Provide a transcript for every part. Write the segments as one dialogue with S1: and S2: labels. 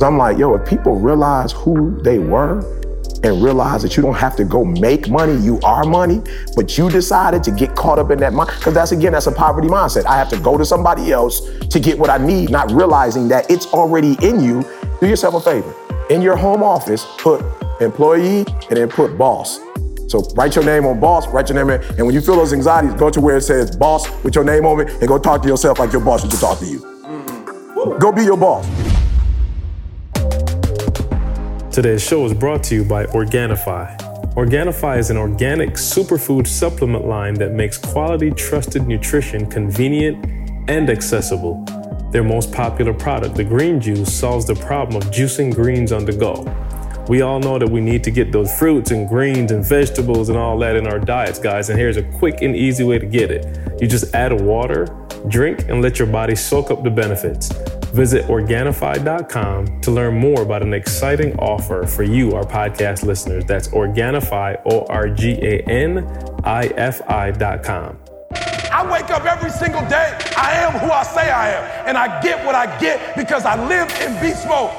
S1: So I'm like, yo, if people realize who they were and realize that you don't have to go make money, you are money, but you decided to get caught up in that mind. Because that's again, that's a poverty mindset. I have to go to somebody else to get what I need, not realizing that it's already in you. Do yourself a favor. In your home office, put employee and then put boss. So write your name on boss, write your name in, and when you feel those anxieties, go to where it says boss with your name on it and go talk to yourself like your boss to talk to you. Mm. Go be your boss.
S2: Today's show is brought to you by Organifi. Organifi is an organic superfood supplement line that makes quality, trusted nutrition convenient and accessible. Their most popular product, the green juice, solves the problem of juicing greens on the go. We all know that we need to get those fruits and greens and vegetables and all that in our diets, guys. And here's a quick and easy way to get it. You just add water, drink, and let your body soak up the benefits. Visit Organifi.com to learn more about an exciting offer for you, our podcast listeners. That's Organifi, O R G A N I F I.com.
S3: I wake up every single day. I am who I say I am. And I get what I get because I live in beast mode.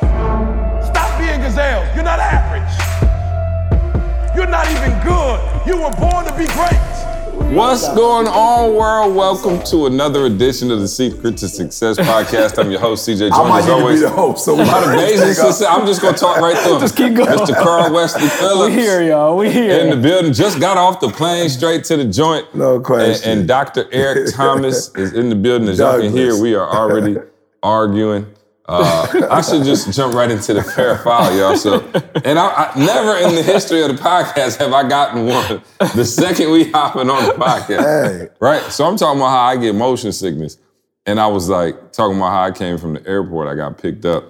S3: Stop being gazelles. You're not average. You're not even good. You were born to be great.
S4: What's going on, world? Welcome to another edition of the Secret to Success podcast. I'm your host, CJ Jones.
S1: I might
S4: As always,
S1: be the host. So
S4: Not amazing. sister. I'm just gonna talk right through.
S5: Just keep going.
S4: Mr. Carl Wesley Phillips.
S5: We here, y'all. We here.
S4: In the building, just got off the plane straight to the joint.
S1: No
S4: And,
S1: question.
S4: and Dr. Eric Thomas is in the building. As y'all can hear, we are already arguing. Uh, I should just jump right into the fair file, y'all. So, and I, I never in the history of the podcast have I gotten one. The second we hopping on the podcast,
S1: Hey.
S4: right? So I'm talking about how I get motion sickness, and I was like talking about how I came from the airport. I got picked up,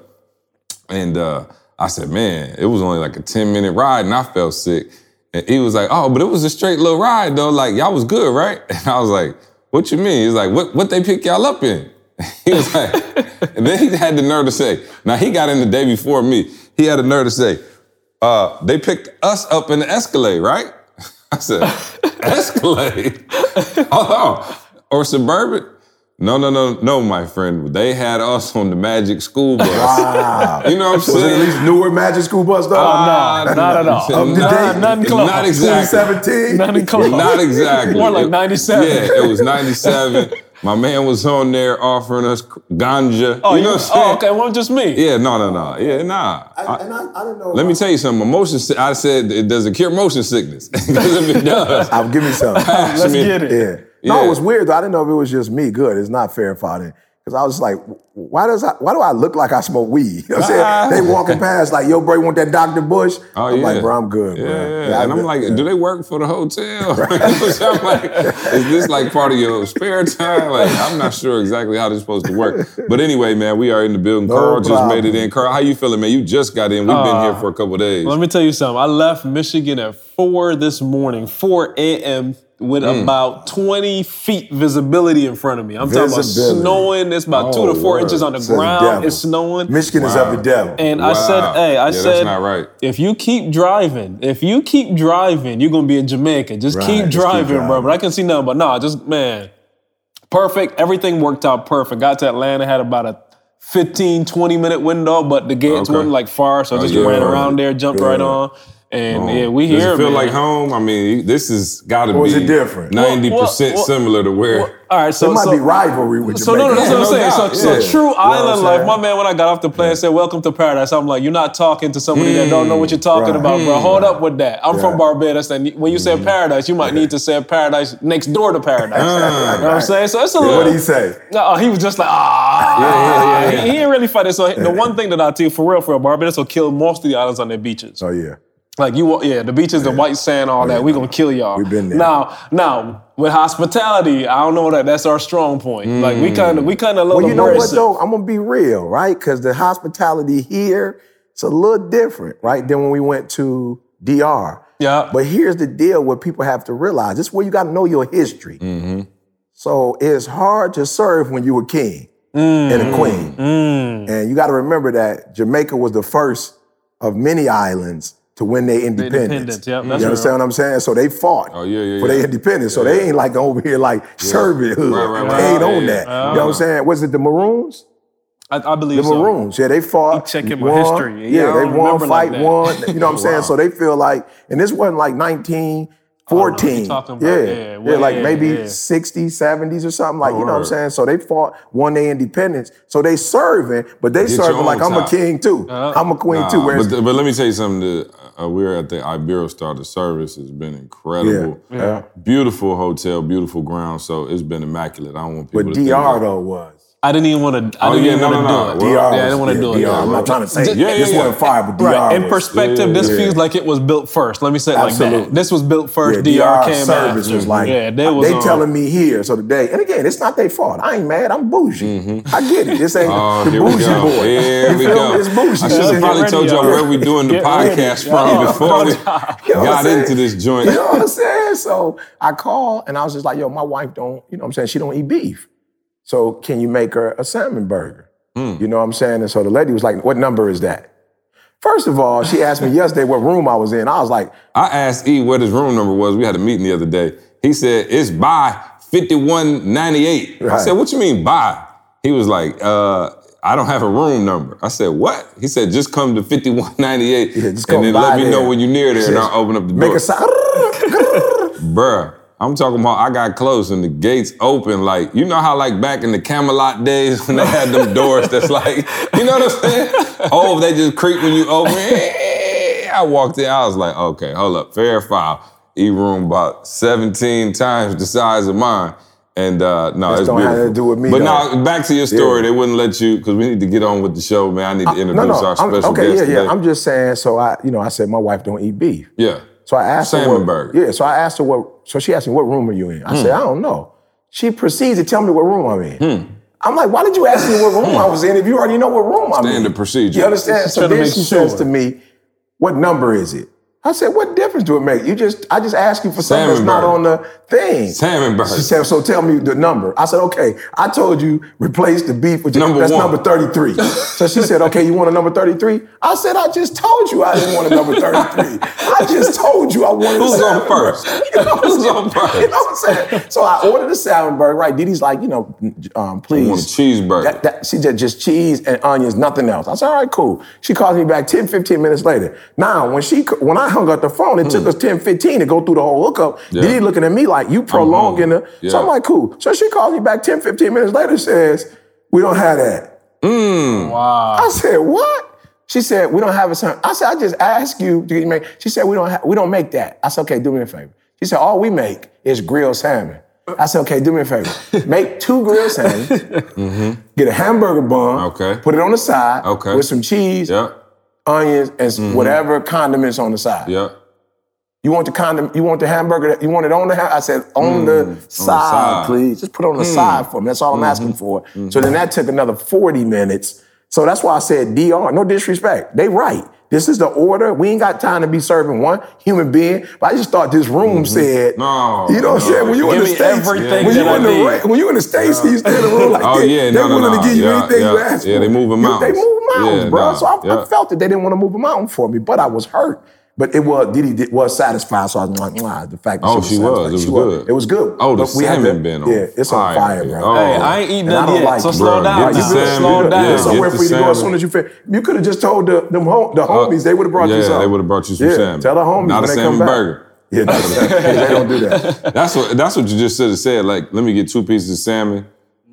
S4: and uh, I said, "Man, it was only like a 10 minute ride, and I felt sick." And he was like, "Oh, but it was a straight little ride though. Like y'all was good, right?" And I was like, "What you mean?" He's like, "What what they pick y'all up in?" he was like, and then he had the nerve to say, "Now he got in the day before me. He had the nerve to say, uh, they picked us up in the Escalade, right?" I said, "Escalade? Hold on, or Suburban?" No, no, no, no, my friend. They had us on the Magic School Bus.
S1: Wow.
S4: You know what I'm
S1: Was it
S4: saying?
S1: at least newer Magic School Bus though?
S4: Ah,
S5: no, not at all.
S1: Up to
S4: Not-
S1: date?
S5: nothing close.
S4: Not exactly.
S1: 2017?
S5: Nothing close.
S4: Not exactly.
S5: More like
S4: It-
S5: 97.
S4: Yeah, it was 97. My man was on there offering us ganja.
S5: oh,
S4: you know what I'm oh, saying?
S5: oh, okay. Well, just me.
S4: Yeah, no, no, no. Yeah, nah.
S1: I,
S4: I-
S1: and I, I don't know.
S4: let me tell you something. Motion. I said, it does it cure motion sickness? Because if it does,
S1: I'll give me some.
S5: Let's
S4: I mean,
S5: get it.
S1: Yeah. No,
S4: Yeah.
S1: it was weird. Though. I didn't know if it was just me. Good. It's not fair fighting. Because I was like, why does I, why do I look like I smoke weed? You know what I'm saying? They walking past like, yo, bro, you want that Dr. Bush?
S4: Oh,
S1: I'm
S4: yeah.
S1: like, bro, I'm good,
S4: Yeah,
S1: bro.
S4: yeah. and I'm
S1: I-
S4: like,
S1: yeah.
S4: do they work for the hotel? So I'm like, is this like part of your spare time? Like, I'm not sure exactly how this is supposed to work. But anyway, man, we are in the building.
S1: No
S4: Carl just made it in. Carl, how you feeling, man? You just got in. We've been
S5: Uh,
S4: here for a couple days.
S5: Let me tell you something. I left Michigan at 4 this morning, 4 a.m., with
S4: Mm.
S5: about 20 feet visibility in front of me. I'm talking about snowing. It's about two
S4: Oh,
S5: to four
S4: word.
S5: inches on the
S1: Says the
S5: ground.
S1: devil.
S5: It's snowing.
S1: Michigan is
S4: up
S1: of the devil.
S5: And I said, hey, I
S4: Yeah,
S5: said,
S4: that's not right.
S5: if you keep driving, if you keep driving, you're gonna be in Jamaica. Just
S1: Right,
S5: keep
S1: just keep
S5: driving, bro. But I can see nothing. But no, just man, perfect. Everything worked out perfect. Got to Atlanta, had about a 15, 20 minute window, but the gates
S4: Okay.
S5: weren't like far, so I
S4: Oh,
S5: just
S4: yeah,
S5: ran
S4: right.
S5: around there, jumped right on, and yeah,
S4: Oh.
S5: we
S4: Does
S5: here.
S4: it feel
S5: man.
S4: like home? I mean, this has got to be
S1: is it different?
S4: Ninety percent
S5: Well, well,
S4: similar to where.
S5: Well, all right, so
S1: There might
S5: so,
S1: be rivalry with you.
S5: So no, no,
S1: Jamaica.
S5: that's what I'm saying.
S4: doubt,
S5: So,
S4: yeah.
S5: so true
S1: You know what
S5: island life. My man, when I got off the plane, said, "Welcome to paradise." I'm like, you're not talking to somebody that don't know what you're talking
S1: Right.
S5: about, bro. Hmm. Hold up with that. I'm
S1: Yeah.
S5: from Barbados, and when you say hmm. paradise, you might need to say paradise next door to paradise. Ah. you know what I'm saying? So it's a little.
S1: What do you say?
S5: No, he was just like, ah.
S4: Yeah, yeah, yeah,
S5: He, he ain't really fighting. So the one thing that I tell you for real, for real, Barbados will kill most of the islands on their beaches.
S1: Oh, yeah.
S5: Like you, yeah, the beaches, the white sand, all that. We gonna kill y'all.
S1: We've been there.
S5: Now, now with hospitality, I don't know that that's our strong point. Like we mm. kind of, we kind of.
S1: Well, you know what, though? I'm to be real, right? Because the hospitality here, it's a little different, right, than when we went to DR.
S5: Yeah.
S1: But here's the deal what people have to realize. This is where you got to know your history. Mm-hmm. So it's hard to serve when you a king and a mm. queen. Mm. And you got to remember that Jamaica was the first of many islands to win their independence.
S5: Independence yep,
S1: you understand what I'm saying? So they fought
S4: oh, yeah, yeah,
S1: for
S4: yeah.
S1: their independence. so they ain't like over here like Serbia. Right,
S4: right, right.
S1: They ain't on that. Uh, you know what I'm uh-huh. saying? Was it the Maroons?
S5: I, I believe
S1: the Maroons. Yeah, they fought.
S5: Keep checking
S1: won, my
S5: history. Yeah,
S1: they won, fight,
S5: like
S1: won. You know what I'm saying? wow. So they feel like, and this wasn't like
S5: 19. 14. Oh,
S1: yeah.
S5: yeah. Well, yeah, like
S1: maybe
S5: yeah.
S1: 60s, 70s or something. Like, oh, you know right. what I'm saying? So they fought one day independence. So they serving, but they
S4: Get
S1: serving like. I'm a king too. Uh, I'm a queen
S4: nah,
S1: too.
S4: But, but, let me tell you something. Uh, we are at the Ibero The service. has been incredible.
S1: Yeah.
S4: Beautiful hotel, beautiful ground. So it's been immaculate. I don't want people
S1: but
S4: to
S1: DR though was.
S5: I didn't even want to. I
S4: Oh,
S5: didn't
S4: yeah,
S5: even
S4: no,
S5: want to
S4: no, no.
S5: do it. Yeah, I didn't want to do it.
S1: DR. I'm not trying to say
S5: Yeah,
S4: yeah,
S1: this
S4: yeah.
S1: wasn't fire, but DR
S5: Right. In
S1: was.
S5: perspective, this feels like it was built first. Let me say it like that. This was built first. DR, came
S1: service
S5: after.
S1: was like
S5: yeah, they was
S1: they
S5: on.
S1: telling me here. So today, and again, it's not their fault. I ain't mad. I'm bougie. Mm-hmm. I get it. This ain't
S4: Oh,
S1: the
S4: here we
S1: bougie
S4: go.
S1: boy.
S4: Here we go.
S1: It's bougie.
S4: I should have probably told y'all where we doing the podcast from before we
S1: You know what
S4: got into this joint.
S1: You know what I'm saying? So I called and I was just like, yo, my wife don't, you know what I'm saying? She don't eat beef. So can you make her a salmon burger?
S4: Hmm.
S1: You know what I'm saying? And so the lady was like, what number is that? First of all, she asked me yesterday what room I was in. I was like,
S4: I asked E what his room number was. We had a meeting the other day. He said it's by 5198. I said, what you mean by? He was like, uh, I don't have a room number. I said, what? He said, just come to 5198
S1: Yeah,
S4: and then let me know when you're near there and I'll open up the
S1: make
S4: door.
S1: a sound.
S4: Bruh, I'm talking about I got close and the gates open. Like, you know how like back in the Camelot days when they had them doors that's like, you know what I'm saying? Oh, they just creak when you open. I walked in, I was like, okay, hold up, fair file. E room about 17 times the size of mine. And uh, no,
S1: This
S4: it's
S1: don't have to do with me,
S4: But
S1: though.
S4: now back to your story.
S1: Yeah.
S4: They wouldn't let you because we need to get on with the show, man. I need to introduce
S1: no, no.
S4: our
S1: I'm-
S4: special
S1: okay,
S4: guest
S1: yeah,
S4: today.
S1: yeah. I'm just saying. So I, you know, I said my wife don't eat beef.
S4: yeah.
S1: So I asked her what. Yeah, so I asked her what. So she asked me what room are you in? I
S4: Hmm.
S1: said I don't know. She proceeds to tell me what room I'm in. I'm like, why did you ask me what room I was in if you already know what room I'm in?
S4: Standard procedure.
S1: You understand? So then she says to me, "What number is it?" I said, "What difference do it make? You just, I just asked you for something that's not on the thing."
S4: Salmon burger.
S1: She said, "So tell me the number." I said, "Okay." I told you replace the beef with your,
S4: Number
S1: that's
S4: one.
S1: number 33. so she said, "Okay, you want a number 33?" I said, "I just told you I didn't want a number 33. I just told you I wanted." a
S4: Who's on first?
S1: You know
S4: Who's
S1: saying?
S4: on first?
S1: You know what I'm saying? So I ordered a salmon burger. Right? Didi's like, you know, um, please.
S4: want a cheeseburger.
S1: That- that- she said just cheese and onions, nothing else. I said, all right, cool. She calls me back 10, 15 minutes later. Now, when she when I hung up the phone, it took us 10, 15 to go through the whole hookup.
S4: Hmm. Yeah.
S1: Diddy looking at me like, you prolonging the.
S4: Yeah.
S1: So I'm like, cool. So she calls me back 10, 15 minutes later, says, we don't have that. Mm.
S5: Wow.
S1: I said, what? She said, we don't have a son. I said, I just asked you to make. She said, we don't have, we don't make that. I said, okay, do me a favor. She said, all we make is grilled salmon. I said, okay, do me a favor. Make two grilled salmon, get a hamburger bun,
S4: Mm-hmm. Okay.
S1: put it on the side
S4: Okay.
S1: with some cheese,
S4: Yeah.
S1: Onions, and some whatever condiments on the side.
S4: Yeah.
S1: You want the condom, you want the hamburger, you want it on the ha- I said, on mm, the side,
S4: side.
S1: please. Just put it on the mm. side for me. That's all I'm mm-hmm. asking for. Mm-hmm. So then that took another 40 minutes. So that's why I said DR, no disrespect. They right. This is the order. We ain't got time to be serving one human being. But I just thought this room mm-hmm. said,
S4: No,
S1: you know what I'm
S4: no.
S1: saying? When you in the
S5: me
S1: States,
S5: everything
S1: when you
S5: that
S1: in the ra- when you in the States, you stay in the room like
S4: Oh,
S1: that.
S4: yeah,
S1: they
S4: no, no,
S1: willing
S4: no.
S1: to give you
S4: Yeah,
S1: anything you
S4: yeah.
S1: for.
S4: Yeah, they moving
S1: You-
S4: mountains.
S1: They move mountains,
S4: Yeah,
S1: bro.
S4: nah,
S1: so I,
S4: yeah.
S1: I felt that they didn't want to move a mountain for me, but I was hurt. But it was Diddy did, was satisfied, so I was like, Mwah, the fact that
S4: Oh,
S1: she
S4: she
S1: was,
S4: was.
S1: satisfied.
S4: It was good.
S1: It was good.
S4: Oh, the
S1: But we had
S4: salmon
S1: to-
S4: been on
S1: Yeah, it's on
S4: fire,
S1: fire, bro.
S4: Oh.
S5: Hey, I ain't eating
S1: And I
S5: none
S1: don't
S5: yet,
S1: like
S5: so
S1: it.
S5: slow
S4: Bro,
S5: down.
S4: get
S1: You
S4: the salmon.
S5: Slow
S1: you good.
S5: down.
S4: Yeah,
S1: There's somewhere for you to go as soon as you fit. You could have just told the them home, the homies they would have brought you
S4: some.
S1: Yeah,
S4: they would have brought you some
S1: yeah,
S4: salmon.
S1: Tell the homies
S4: Not
S1: when
S4: a
S1: they
S4: salmon
S1: come back.
S4: burger.
S1: Yeah, no, they don't do that.
S4: That's what that's what you just should have said. Like, let me get two pieces of salmon.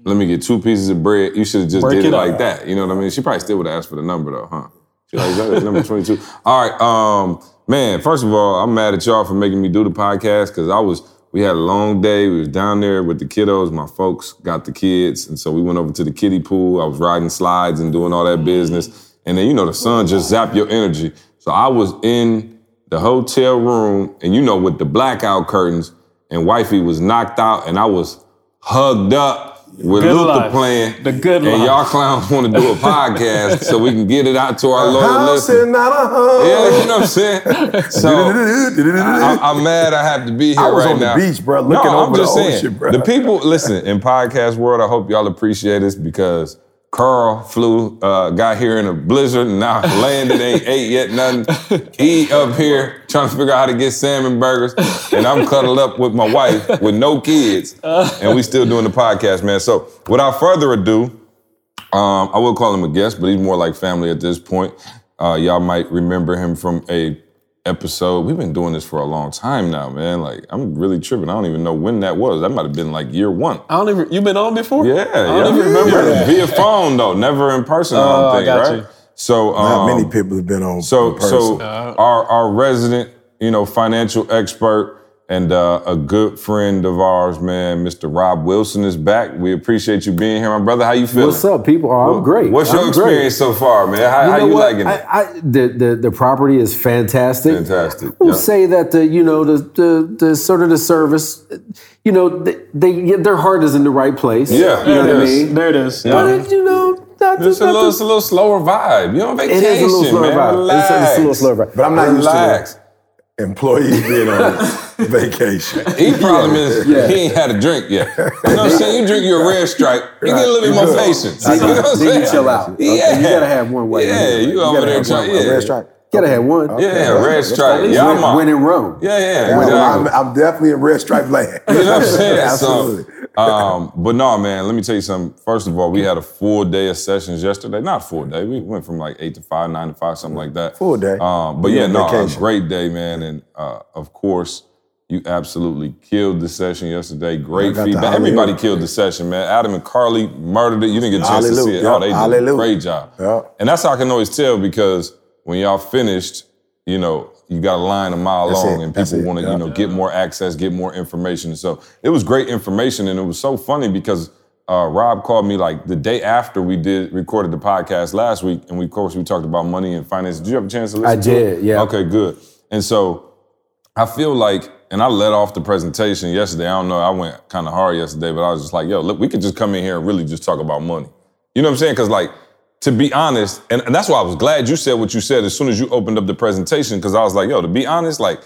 S4: Let me get two pieces of bread. You should have just
S5: Break
S4: did it,
S5: it up.
S4: like that. You know what I mean? She probably still would have asked for the number though, huh? She like, is that number 22? All right. Um, man, first of all, I'm mad at y'all for making me do the podcast because I was we had a long day. We was down there with the kiddos. My folks got the kids. And so we went over to the kiddie pool. I was riding slides and doing all that business. Mm. And then, you know, the sun just zapped your energy. So I was in the hotel room, and you know, with the blackout curtains, and wifey was knocked out, and I was hugged up with
S5: Good
S4: Luther
S5: life.
S4: playing.
S5: The good
S4: And
S5: life.
S4: y'all clowns want to do a podcast so we can get it out to our loyal listeners.
S1: and not a home.
S4: Yeah, you know what I'm saying? So I, I'm mad I have to be here
S1: I was
S4: right
S1: on the beach, bro, looking
S4: no, I'm just
S1: the
S4: saying,
S1: ocean, bro.
S4: The people, listen, in podcast world, I hope y'all appreciate this because Carl flew, uh, got here in a blizzard and now landed, ain't ate yet nothing. He up here trying to figure out how to get salmon burgers, and I'm cuddled up with my wife with no kids, and we still doing the podcast, man. So without further ado, Um, I will call him a guest, but he's more like family at this point. Uh, y'all might remember him from a episode. We've been doing this for a long time now, man. Like I'm really tripping. I don't even know when that was. That might have been like year one.
S5: I don't even. You've been on before?
S4: Yeah,
S5: I don't
S4: yeah.
S5: even remember
S4: Yeah. Via phone though, never in person. I
S5: Oh,
S4: don't
S5: I got
S4: right?
S5: you.
S4: So,
S6: Not
S4: um,
S6: many people have been on.
S4: so,
S6: in person.
S4: so our our resident, you know, financial expert and uh, a good friend of ours, man, Mr. Rob Wilson is back. We appreciate you being here, my brother. How you feeling?
S7: What's up, people? Oh, I'm great.
S4: What's your
S7: I'm great.
S4: experience so far, man? How you,
S7: You
S4: how you liking it?
S7: I, I, the, the the property is fantastic.
S4: Fantastic.
S7: We'll
S4: Yeah.
S7: say that the you know the, the the sort of the service, you know, they, they their heart is in the right place.
S4: Yeah,
S7: you know
S4: there
S7: what I
S4: it is.
S7: mean.
S5: There it is.
S7: But you know, not,
S4: It's a little,
S7: the-
S4: it's a little slower vibe. You on vacation,
S7: it is a little slower
S4: man.
S7: vibe.
S4: Relax.
S7: It's, it's a little slower vibe.
S6: but I'm not
S4: Relax.
S6: used to the employees being on vacation.
S4: He problem is he ain't had a drink yet. You know what I'm saying? You drink your red stripe, you get a little bit more patience. You know what I'm
S7: Then you
S4: saying?
S7: chill out.
S4: Yeah.
S7: Okay, you gotta have one way.
S4: Yeah, you over there trying. Yeah,
S6: A red stripe.
S7: Gotta have one.
S4: yeah, red stripe. Yeah, I'm
S7: when in Rome.
S4: Yeah, yeah.
S6: Yeah,
S4: exactly.
S6: I'm, I'm definitely in red stripe land.
S4: You know what I'm saying?
S6: Absolutely.
S4: So, um, but no, man, let me tell you something. First of all, we had a full day of sessions yesterday. Not full day. We went from like eight to five, nine to five, something like that.
S6: Full day.
S4: Um, but
S6: You
S4: yeah, no, a great day, man. And uh, of course, you absolutely killed the session yesterday. Great feedback. Everybody killed the session, man. Adam and Carly murdered it. You didn't get a chance to see it.
S6: Hallelujah.
S4: Oh, they did a great job.
S6: Yeah.
S4: And that's how I can always tell because when y'all finished, you know, you got a line a mile
S6: That's
S4: long
S6: it.
S4: and people want to,
S6: Yeah.
S4: you know, get more access, get more information. So it was great information and it was so funny because uh, Rob called me like the day after we did recorded the podcast last week, and we of course we talked about money and finance. Did you have a chance to listen?
S7: I
S4: to it?
S7: did, yeah.
S4: Okay, good. And so I feel like, and I let off the presentation yesterday. I don't know, I went kind of hard yesterday, but I was just like, yo, look, we could just come in here and really just talk about money. You know what I'm saying? Because like, to be honest, and, and that's why I was glad you said what you said as soon as you opened up the presentation, because I was like, yo, to be honest, like,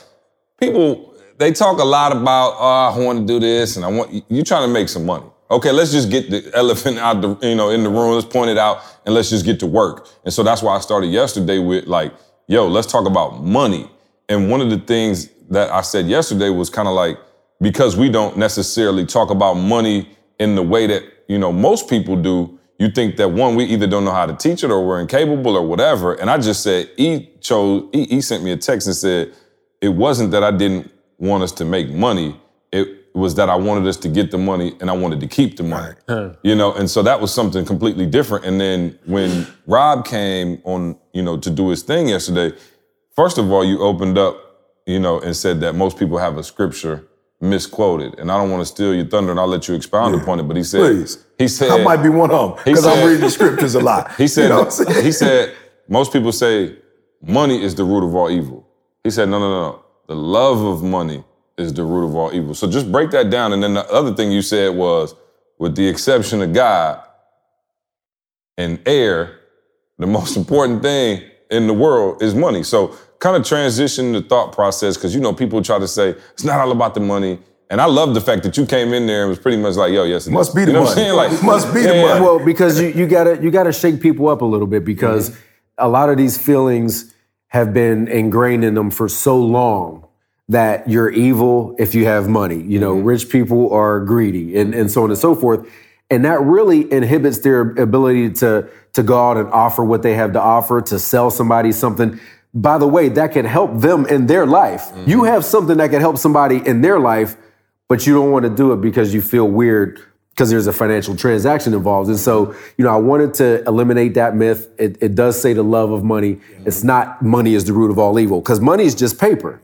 S4: people, they talk a lot about, oh, I want to do this, and I want, you trying to make some money. Okay, let's just get the elephant out the, you know, in the room, let's point it out, and let's just get to work. And so that's why I started yesterday with like, yo, let's talk about money. And one of the things that I said yesterday was kind of like, because we don't necessarily talk about money in the way that, you know, most people do, you think that one, we either don't know how to teach it or we're incapable or whatever. And I just said, he chose, he, he sent me a text and said, it wasn't that I didn't want us to make money. It was that I wanted us to get the money and I wanted to keep the money. You know, and so that was something completely different. And then when Rob came on, you know, to do his thing yesterday, first of all, you opened up, you know, and said that most people have a scripture misquoted. And I don't want to steal your thunder and I'll let you expound upon it. But he said,
S6: Please.
S4: he said,
S6: I might be one of them
S4: He
S6: because I'm reading the scriptures a lot.
S4: he said,
S6: You know what I'm saying?
S4: he said, most people say money is the root of all evil. He said, no, no, no, no. The love of money is the root of all evil. So just break that down. And then the other thing you said was, with the exception of God and air, the most important thing in the world is money. So kind of transition the thought process because you know people try to say it's not all about the money. And I love the fact that you came in there and was pretty much like, yo, yes, it
S6: Must
S4: is.
S6: be the
S4: you know
S6: money.
S4: What I'm saying? Like,
S6: Must be the
S4: yeah,
S6: money.
S7: Well, because you, you gotta you gotta shake people up a little bit because
S4: Mm-hmm.
S7: a lot of these feelings have been ingrained in them for so long that you're evil if you have money. You know,
S4: Mm-hmm.
S7: rich people are greedy and, and so on and so forth. And that really inhibits their ability to to go out and offer what they have to offer, to sell somebody something. By the way, that can help them in their life.
S4: Mm-hmm.
S7: You have something that can help somebody in their life, but you don't want to do it because you feel weird because there's a financial transaction involved. And so, you know, I wanted to eliminate that myth. It, it does say the love of money. It's not money is the root of all evil because money is just paper.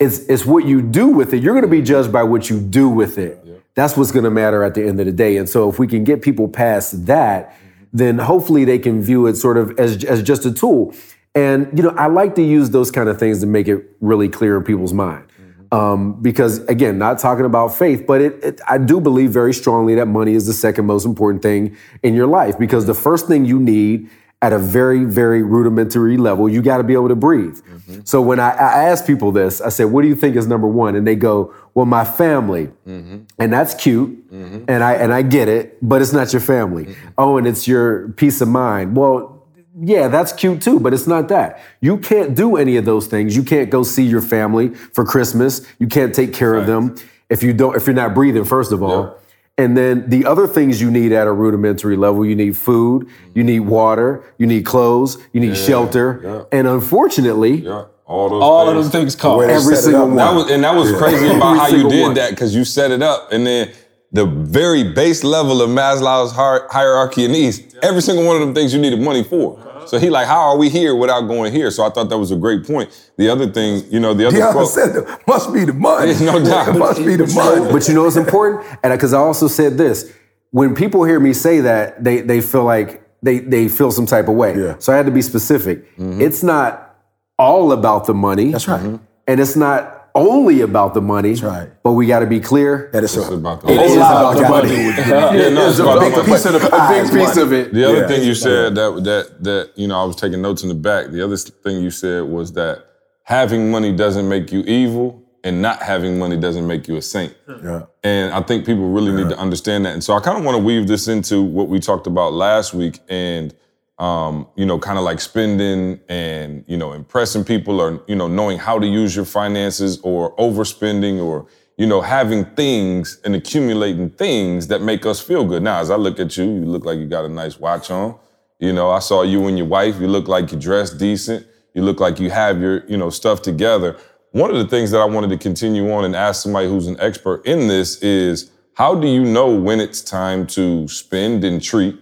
S7: It's, it's what you do with it. You're going to be judged by what you do with it. That's what's going to matter at the end of the day. And so if we can get people past that, then hopefully they can view it sort of as, as just a tool. And, you know, I like to use those kind of things to make it really clear in people's mind. Mm-hmm. Um, because again, not talking about faith, but it, it, I do believe very strongly that money is the second most important thing in your life. Because the first thing you need at a very, very rudimentary level, you got to be able to breathe. Mm-hmm. So when I, I ask people this, I say, "What do you think is number one?" And they go, "Well, my family," mm-hmm. and that's cute, and I and I get it, but it's not your family. Oh, and it's your peace of mind. Well, yeah, that's cute too, but it's not that. You can't do any of those things. You can't go see your family for Christmas. You can't take care of them if you don't if you're not breathing first of all. And then the other things you need at a rudimentary level, you need food, you need water, you need clothes, you need shelter. And unfortunately,
S4: Yeah, all those
S5: All of
S4: things.
S5: things cost.
S6: Way
S7: every single one.
S4: That was, and that was crazy about how you did
S7: one.
S4: that because you set it up, and then the very base level of Maslow's hierarchy of needs, every single one of them things you needed money for. So he like, how are we here without going here? So I thought that was a great point. The other thing, you know, the other
S6: Deion
S4: quote,
S6: said it must be the money.
S4: No doubt.
S6: It must be the money.
S7: But you know what's important? And because I also said this, when people hear me say that, they they feel like they they feel some type of way.
S6: Yeah.
S7: So I had to be specific.
S4: Mm-hmm.
S7: It's not all about the money.
S6: That's right.
S7: And it's not only about the money. That's
S6: right.
S7: But we got to be clear.
S6: That is
S4: It's
S6: a,
S4: about the
S6: it
S4: whole
S6: is about the
S7: money.
S6: money.
S4: Yeah, no, it's
S7: a
S4: about
S7: big
S4: the
S7: piece of the, a big piece
S6: money.
S7: of it.
S4: The other
S6: Yeah.
S4: thing you said that that that you know I was taking notes in the back. The other thing you said was that having money doesn't make you evil, and not having money doesn't make you a saint.
S6: Yeah.
S4: And I think people really need to understand that. And so I kind of want to weave this into what we talked about last week, and um, you know, kind of like spending and you know impressing people, or you know knowing how to use your finances, or overspending, or you know having things and accumulating things that make us feel good. Now, as I look at you, you look like you got a nice watch on. You know, I saw you and your wife. You look like you dress decent. You look like you have your you know stuff together. One of the things that I wanted to continue on and ask somebody who's an expert in this is how do you know when it's time to spend and treat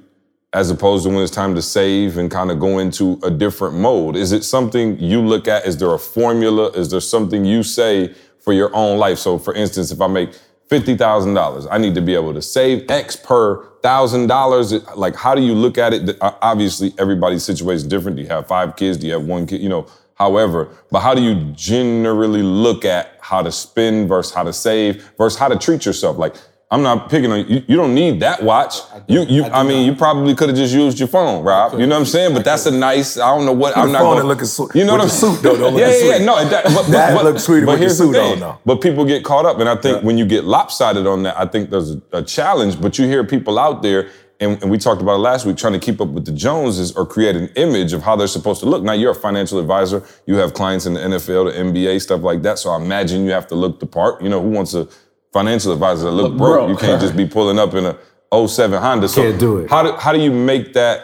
S4: as opposed to when it's time to save and kind of go into a different mode? Is it something you look at? Is there a formula? Is there something you say for your own life? So, for instance, if I make $50,000, I need to be able to save X per thousand dollars. Like, how do you look at it? Obviously, everybody's situation is different. Do you have five kids? Do you have one kid? You know, however, but how do you generally look at how to spend versus how to save versus how to treat yourself? Like, I'm not picking on you. You don't need that watch. You, you. I, mean, you probably could have just used your phone, Rob. You know what I'm saying? But that's a nice. I don't know what. I'm not
S6: phone
S4: going
S6: and looking su-
S4: You know
S6: with
S4: what
S6: the
S4: I'm
S6: suit, though, don't look
S4: yeah, yeah,
S6: sweet.
S4: yeah. No, that, but,
S6: That
S4: but,
S6: looks sweeter with the suit
S4: thing.
S6: on, though.
S4: But people get caught up, and I think when you get lopsided on that, I think there's a, a challenge. But you hear people out there, and, and we talked about it last week, trying to keep up with the Joneses or create an image of how they're supposed to look. Now you're a financial advisor. You have clients in the NFL, the NBA, stuff like that. So I imagine you have to look the part. You know, who wants a financial advisors that look,
S5: Look
S4: broke?
S5: broke.
S4: You can't just be pulling up in a 07 Honda. So
S7: Can't do it.
S4: How do how do you make that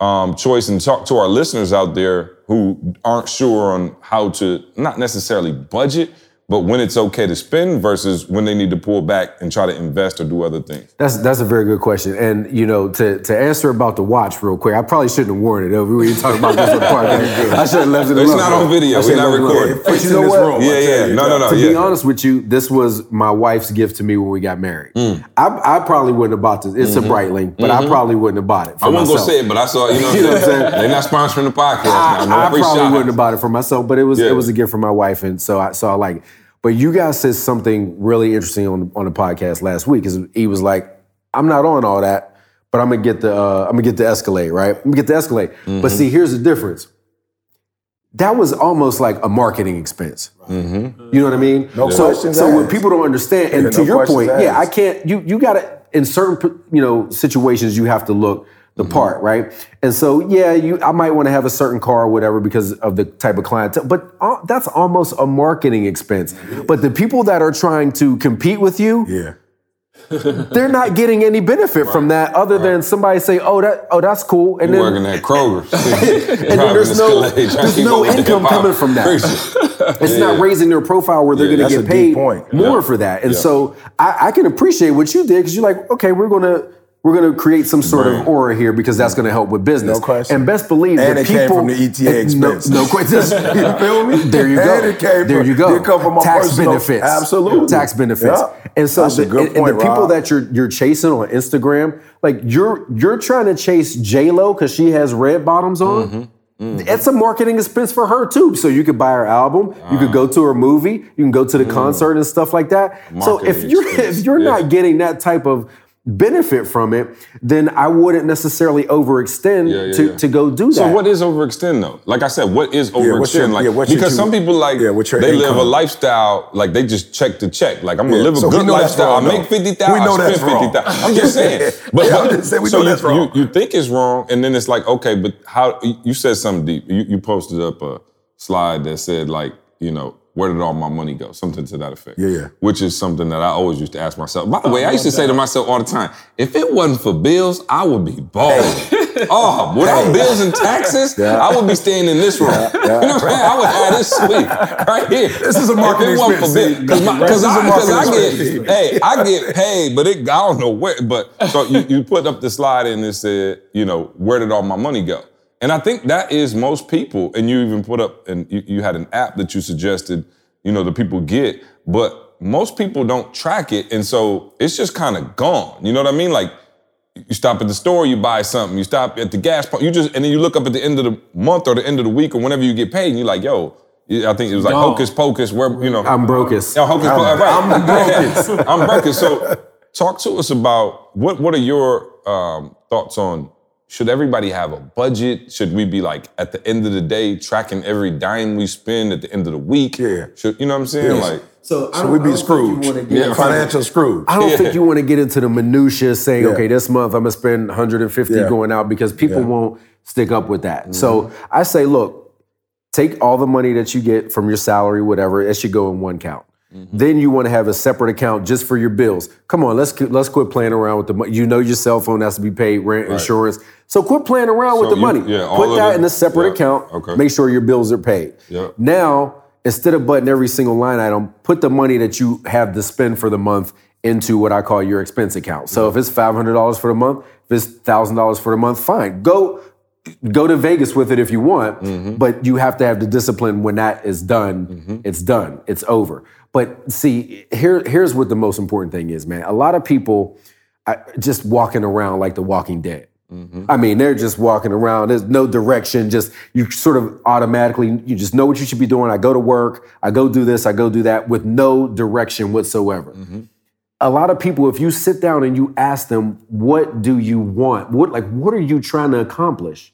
S4: um, choice and talk to our listeners out there who aren't sure on how to not necessarily budget, but when it's okay to spend versus when they need to pull back and try to invest or do other things?
S7: That's that's a very good question. And you know, to to answer about the watch real quick, I probably shouldn't have worn it. We were talking about this on the podcast. I should have left it
S4: It's not on video.
S7: I
S4: We're not
S7: left it
S4: recording.
S7: But you know
S6: in this
S7: what?
S6: room,
S4: Yeah, yeah.
S6: you,
S4: No, no, no.
S7: to
S4: yeah.
S7: be honest with you, this was my wife's gift to me when we got married.
S4: Mm.
S7: I, I probably wouldn't have bought this. It's a Breitling, but I probably wouldn't have bought it. For
S4: Mm-hmm. I won't go
S7: myself.
S4: say it, but I saw, you know,
S7: You know what I'm saying?
S4: they're not sponsoring the podcast
S7: I,
S4: now. No
S7: I probably
S4: shout-outs.
S7: wouldn't have bought it for myself, but it was
S4: Yeah.
S7: it was a gift from my wife, and so I so I like it. But you guys said something really interesting on on the podcast last week. Because he was like, "I'm not on all that, but I'm gonna get the uh, I'm gonna get the Escalade, right? I'm gonna get the Escalade."
S4: Mm-hmm.
S7: But see, here's the difference. That was almost like a marketing expense.
S4: Mm-hmm.
S7: You know what I mean?
S6: No
S7: so,
S6: questions
S7: so when
S6: asked.
S7: people don't understand, and
S6: Yeah,
S7: to
S6: no
S7: your
S6: questions
S7: point, yeah, I can't. You you got to in certain you know situations you have to look the
S6: Mm-hmm.
S7: part, right? And so yeah, you I might want to have a certain car or whatever because of the type of clientele, but uh, that's almost a marketing expense. But the people that are trying to compete with you,
S6: Yeah.
S7: they're not getting any benefit from that other than somebody say, "Oh, that oh that's cool," and
S4: You
S7: then
S4: working at Kroger.
S7: and then there's no there's no income coming from that. It's not raising their profile where they're
S4: Yeah,
S7: going to get paid more
S4: Yeah.
S7: for that. And so I, I can appreciate what you did because you're like, okay, we're gonna we're gonna create some sort of aura here because that's going to help with business.
S6: No question.
S7: And best believe
S6: And
S7: the
S6: it came from the ETA expense.
S7: No, no question. you feel me? There you go.
S6: And it came
S7: there
S6: from-
S7: you go.
S6: it come from my
S7: tax
S6: personal-
S7: benefits.
S6: Absolutely.
S7: Tax benefits.
S6: Yeah.
S7: And so
S6: That's
S7: the,
S6: good
S7: and-
S6: point,
S7: the people that you're you're chasing on Instagram, like you're you're trying to chase J Lo because she has red bottoms on.
S6: Mm-hmm.
S7: It's a marketing expense for her too. So you could buy her album, you could go to her movie, you can go to the concert and stuff like that. So if you're
S4: expense,
S7: if you're
S4: yeah.
S7: not getting that type of benefit from it, then I wouldn't necessarily overextend
S4: Yeah, yeah,
S7: to,
S4: yeah.
S7: to go do that.
S4: So what is overextend though? Like I said, what is overextend?
S6: your-
S4: like because
S6: two-
S4: some people like
S6: yeah, what's your
S4: they live a lifestyle like they just check to check. Like I'm gonna live a
S6: so
S4: good lifestyle.
S6: wrong,
S4: I make fifty thousand.
S6: We know that's wrong.
S4: I'm just saying. But, but-
S6: just saying we
S4: so
S6: know
S4: you,
S6: that's wrong.
S4: You, you think it's wrong, and then it's like okay, but how? You said something deep. You, you posted up a slide that said like you know where did all my money go? Something to that effect.
S6: Yeah, yeah.
S4: Which is something that I always used to ask myself. By the way, I used to say to myself all the time, if it wasn't for bills, I would be balling. oh, without bills and taxes, I would be staying in this room. You know what I'm saying? I would have this suite right here.
S6: This is a marketing
S4: If it wasn't for
S6: expense,
S4: bills- Cause, my, cause
S6: This is a
S4: I, cause I get, hey, I get paid, but it, I don't know where. But so you, you put up the slide and it said, you know, where did all my money go? And I think that is most people. And you even put up, and you, you had an app that you suggested, you know, the people get, but most people don't track it. And so it's just kind of gone. You know what I mean? Like, you stop at the store, you buy something. You stop at the gas pump, you just, and then you look up at the end of the month or the end of the week or whenever you get paid, and you're like, yo, I think it was like
S5: Gone.
S4: hocus pocus, where, you know.
S7: I'm brokest.
S4: Yeah, hocus pocus, right.
S6: I'm brokest.
S4: I'm brokest. So talk to us about what, what are your um, thoughts on should everybody have a budget? Should we be like at the end of the day tracking every dime we spend at the end of the week?
S6: Yeah.
S4: Should, you know what I'm saying?
S6: Yeah.
S4: Like,
S7: So, I
S6: So we
S7: I
S6: be
S7: don't think you
S6: Scrooge.
S4: Yeah,
S6: Financial Scrooge.
S7: I don't
S4: Yeah.
S7: think you want to get into the minutia saying,
S6: Yeah.
S7: okay, this month I'm gonna spend 150
S6: Yeah.
S7: going out because people
S6: Yeah.
S7: won't stick up with that. So mm-hmm. I say, look, take all the money that you get from your salary, whatever, it should go in one account. Then you want to have a separate account just for your bills. Come on, let's let's quit playing around with the money. You know your cell phone has to be paid, rent, insurance. So quit playing around with the
S4: you-
S7: money.
S4: yeah,
S7: Put that in a separate
S4: yeah,
S7: account.
S4: okay.
S7: Make sure your bills are paid.
S4: Yeah.
S7: Now, instead of butting every single line item, put the money that you have to spend for the month into what I call your expense account. So if it's five hundred dollars for the month, if it's thousand dollars for the month, fine. Go go to Vegas with it if you want,
S4: Mm-hmm.
S7: but you have to have the discipline when that is done. It's done. It's over. But see, here here's what the most important thing is, man. A lot of people I, just walking around like the Walking Dead. Mm-hmm. I mean, they're just walking around. There's no direction. Just you sort of automatically, you just know what you should be doing. I go to work. I go do this. I go do that with no direction whatsoever. Mm-hmm. A lot of people, if you sit down and you ask them, "What do you want? What like what are you trying to accomplish?"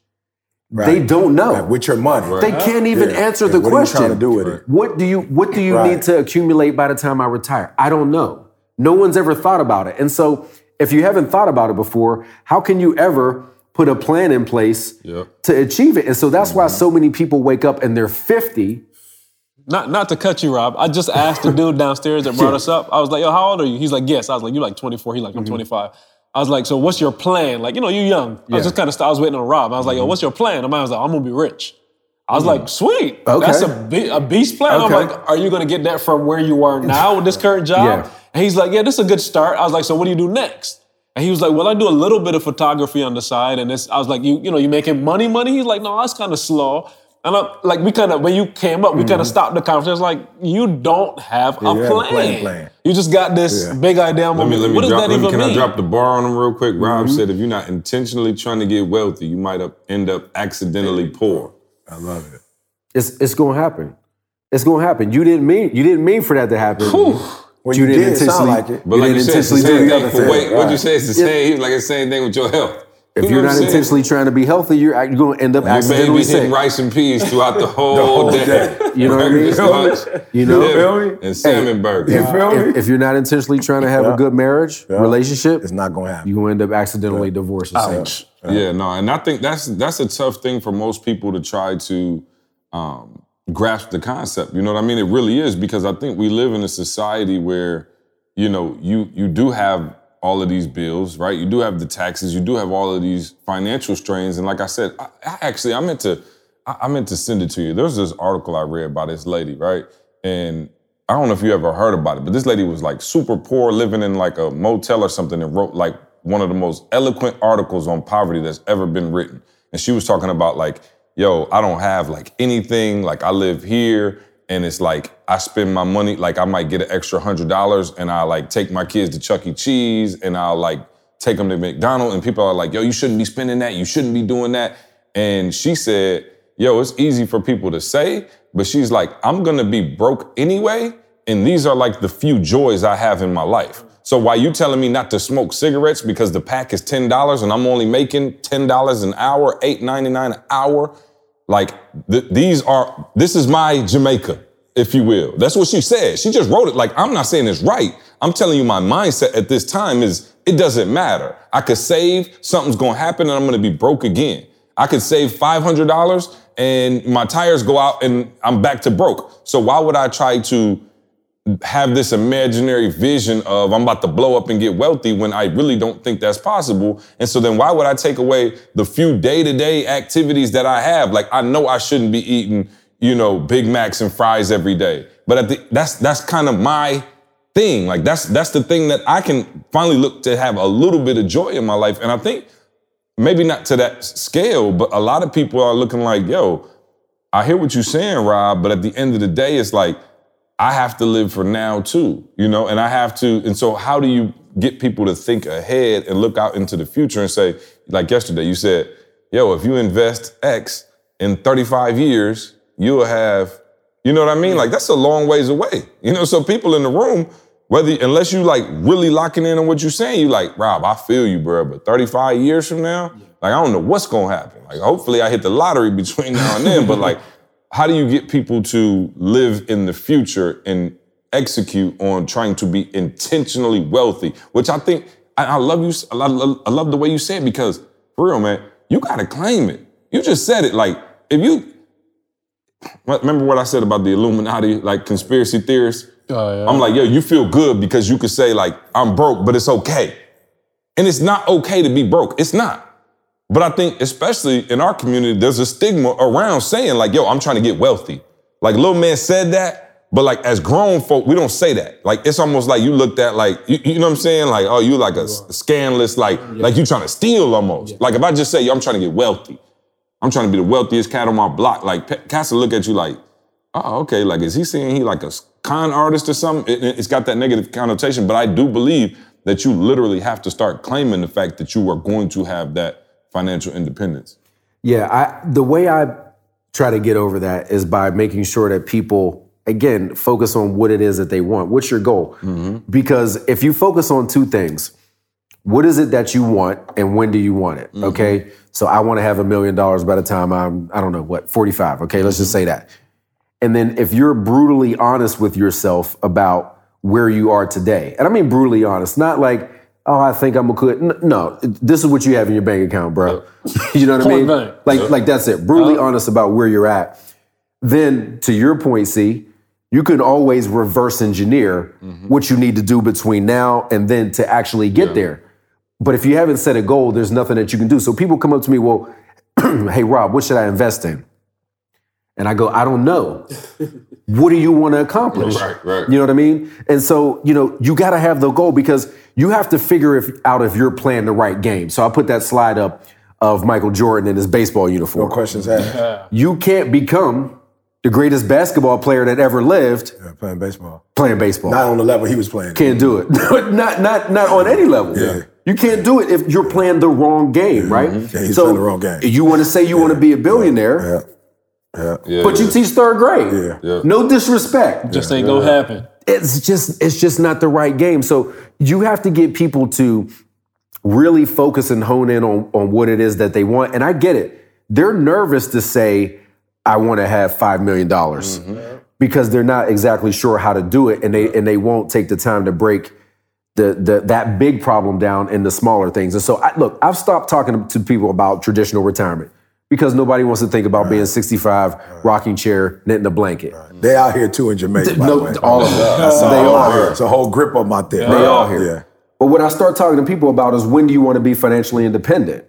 S7: They don't know.
S6: Right, With your money.
S7: They can't even
S6: Yeah.
S7: answer
S6: Yeah,
S7: the
S6: what are you
S7: question.
S6: trying to do with it?
S7: What do you What do you
S6: Right.
S7: need to accumulate by the time I retire? I don't know. No one's ever thought about it. And so, if you haven't thought about it before, how can you ever put a plan in place
S4: Yeah.
S7: to achieve it? And so that's why so many people wake up and they're 50.
S5: Not not to cut you, Rob. I just asked the dude downstairs that brought us up. I was like, yo, how old are you? He's like, yes. I was like, "You're like 24. He's like,
S7: Mm-hmm.
S5: I'm 25. I was like, so what's your plan? Like, you know, you're young. I was just kind of, I was waiting on Rob. I was like,
S7: Mm-hmm.
S5: yo, what's your plan? And I was like, I'm gonna be rich. I was like, sweet.
S7: Okay.
S5: That's a, be- a beast plan.
S7: Okay.
S5: I'm like, are you gonna get that from where you are now with this current job?
S7: Yeah.
S5: And he's like, yeah, this is a good start. I was like, so what do you do next? And he was like, well, I do a little bit of photography on the side. And this, I was like, you, you know, you making money, money? He's like, no, that's kind of slow. And I, like, we kind of, when you came up, we kind of stopped the conversation. Like, you don't have a,
S6: Mm-hmm. you have a
S5: plan.
S6: plan, plan.
S5: You just got this
S6: Yeah.
S5: big idea.
S4: Let me let me
S5: what does that
S4: Let me,
S5: even
S4: can
S5: mean?
S4: I drop the bar on him real quick? Rob said, if you're not intentionally trying to get wealthy, you might up, end up accidentally poor.
S6: I love it.
S7: It's it's gonna happen. It's gonna happen. You didn't mean you didn't mean for that to happen.
S6: When
S7: You
S6: you,
S7: didn't
S6: did,
S7: intentionally-
S6: sound like it.
S4: But
S7: You
S4: like you said, it's the same thing.
S7: other
S4: For
S7: thing,
S4: weight, what you say it's the same. He like it's the same thing with your health.
S7: If
S4: You
S7: you're
S4: know
S7: not
S4: what I'm saying?
S7: intentionally trying to be healthy, you're, you're gonna end up
S4: You may
S7: accidentally
S4: be hitting
S7: sick.
S4: rice and peas throughout the whole,
S6: whole
S4: day.
S6: day.
S7: You know what I mean?
S4: Lunch,
S7: You know?
S4: dinner,
S6: Feel me?
S4: and salmon burgers.
S6: You feel me?
S7: If, if you're not intentionally trying to have a good marriage,
S6: Yeah.
S7: relationship,
S6: It's not gonna happen.
S7: you're gonna end up accidentally divorced. or something.
S4: Yeah, no, and I think that's that's a tough thing for most people to try to um, grasp the concept. You know what I mean? It really is because I think we live in a society where you know you you do have all of these bills, right? You do have the taxes, you do have all of these financial strains, and like I said, I, I actually I meant to I, I meant to send it to you. There was this article I read by this lady, right? And I don't know if you ever heard about it, but this lady was like super poor, living in like a motel or something, and wrote like one of the most eloquent articles on poverty that's ever been written. And she was talking about like, yo, I don't have like anything. Like I live here, and it's like I spend my money. Like I might get an extra hundred dollars, and I like take my kids to Chuck E. Cheese, and I'll like take them to McDonald's, and people are like, yo, you shouldn't be spending that. You shouldn't be doing that. And she said, yo, it's easy for people to say, but she's like, I'm gonna be broke anyway. And these are like the few joys I have in my life. So why you telling me not to smoke cigarettes because the pack is $10 and I'm only making $10 an hour, $8.99 an hour? Like th- these are, this is my Jamaica, if you will. That's what she said. She just wrote it like, I'm not saying it's right. I'm telling you my mindset at this time is it doesn't matter. I could save, something's gonna happen and I'm gonna be broke again. I could save $500 and my tires go out and I'm back to broke. So why would I try to have this imaginary vision of I'm about to blow up and get wealthy when I really don't think that's possible. And so then why would I take away the few day-to-day activities that I have? Like I know I shouldn't be eating, you know, Big Macs and fries every day. But the, that's that's kind of my thing. Like that's that's the thing that I can finally look to have a little bit of joy in my life. And I think maybe not to that scale, but a lot of people are looking like, yo, I hear what you're saying, Rob, but at the end of the day, it's like I have to live for now too, you know, and I have to. And so, how do you get people to think ahead and look out into the future and say, like yesterday, you said, yo, if you invest X in 35 years, you'll have, you know what I mean? Like, that's a long ways away, you know, so people in the room, whether, unless you like really locking in on what you're saying, you like, Rob, I feel you, bro, but 35 years from now, like, I don't know what's gonna happen. Like, hopefully I hit the lottery between now and then, but like, how do you get people to live in the future and execute on trying to be intentionally wealthy? Which I think I, I love you. I love, I love the way you say it because for real, man, you gotta claim it. You just said it. Like if you remember what I said about the Illuminati, like conspiracy theorists.
S5: Oh, yeah.
S4: I'm like, yo, you feel good because you could say like I'm broke, but it's okay. And it's not okay to be broke. It's not. But I think, especially in our community, there's a stigma around saying, like, yo, I'm trying to get wealthy. Like, little man said that, but like, as grown folk, we don't say that. Like, it's almost like you looked at, like, you, you know what I'm saying? Like, oh, you like a, scandalous, like, like you trying to steal almost. Like, if I just say, yo, I'm trying to get wealthy, I'm trying to be the wealthiest cat on my block, like, pe- cats will look at you like, oh, okay, like, is he saying he like a con artist or something? It, it's got that negative connotation, but I do believe that you literally have to start claiming the fact that you are going to have that financial independence.
S7: Yeah, I the way I try to get over that is by making sure that people again focus on what it is that they want. What's your goal? Mm-hmm. Because if you focus on two things, what is it that you want and when do you want it? Mm-hmm. Okay? So I want to have a million dollars by the time I'm I don't know what, 45. Okay, let's just say that. And then if you're brutally honest with yourself about where you are today, and I mean brutally honest, not like, oh, I think I'm a good. n- No, this is what you have in your bank account, bro. you know what I mean?
S5: blank.
S7: Like, like that's it. Brutally uh-huh. honest about where you're at. Then, to your point, C, you can always reverse engineer mm-hmm. what you need to do between now and then to actually get there. But if you haven't set a goal, there's nothing that you can do. So people come up to me, well, hey, Rob, what should I invest in? And I go, I don't know. what do you want to accomplish?
S4: Right, right.
S7: You know what I mean? And so, you know, you got to have the goal because you have to figure if, out if you're playing the right game. So I put that slide up of Michael Jordan in his baseball uniform.
S1: No questions asked.
S7: You can't become the greatest basketball player that ever lived
S1: Yeah, playing baseball.
S7: playing baseball.
S1: Not on the level he was playing.
S7: can't do it. not not not on any level.
S1: Yeah.
S7: You can't do it if you're playing the wrong game, right?
S1: Yeah, he's playing the wrong game.
S7: You want to say you want to be a billionaire,
S1: Yeah. Yeah.
S4: Yeah,
S7: but you teach third grade.
S1: Yeah.
S4: Yeah.
S7: No disrespect.
S5: Just ain't gonna happen.
S7: it's just it's just not the right game. So you have to get people to really focus and hone in on, on what it is that they want. And I get it. They're nervous to say, I want to have five million dollars mm-hmm. because they're not exactly sure how to do it and they and they won't take the time to break the, the that big problem down into smaller things. And so I, look, I've stopped talking to people about traditional retirement because nobody wants to think about being 65, rocking chair, knitting a blanket.
S1: They out here too in Jamaica. By
S7: No,
S1: the way.
S7: all of them.
S1: That's
S7: They
S1: all
S7: all
S1: here.
S7: here.
S1: It's a whole grip of my thing.
S7: They all here.
S1: Yeah.
S7: But what I start talking to people about is when do you want to be financially independent?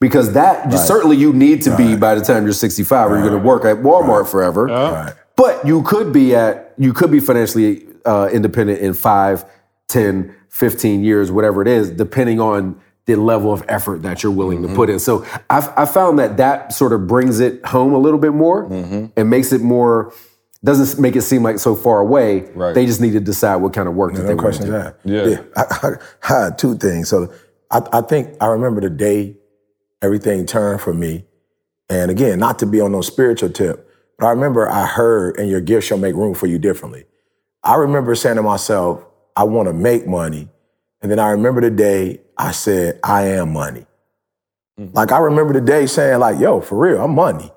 S7: Because that certainly you need to be by the time you're 65 or you're going to work at Walmart forever.
S1: Right.
S7: But you could be at you could be financially uh, independent in 5, 10, 15 years, whatever it is, depending on the level of effort that you're willing to put mm-hmm. in. So I've, I found that that sort of brings it home a little bit more mm-hmm. and makes it more doesn't make it seem like so far away.
S4: Right.
S7: They just need to decide what kind of work that they
S1: No
S7: want to
S1: questions
S7: do.
S1: asked.
S4: Yeah.
S1: I, I, I had two things. So I, I think I remember the day everything turned for me. And again, not to be on no spiritual tip, but I remember I heard, and your gift shall make room for you differently. I remember saying to myself, I want to make money. And then I remember the day I said, I am money. Mm-hmm. Like I remember the day saying, like, yo, for real, I'm money.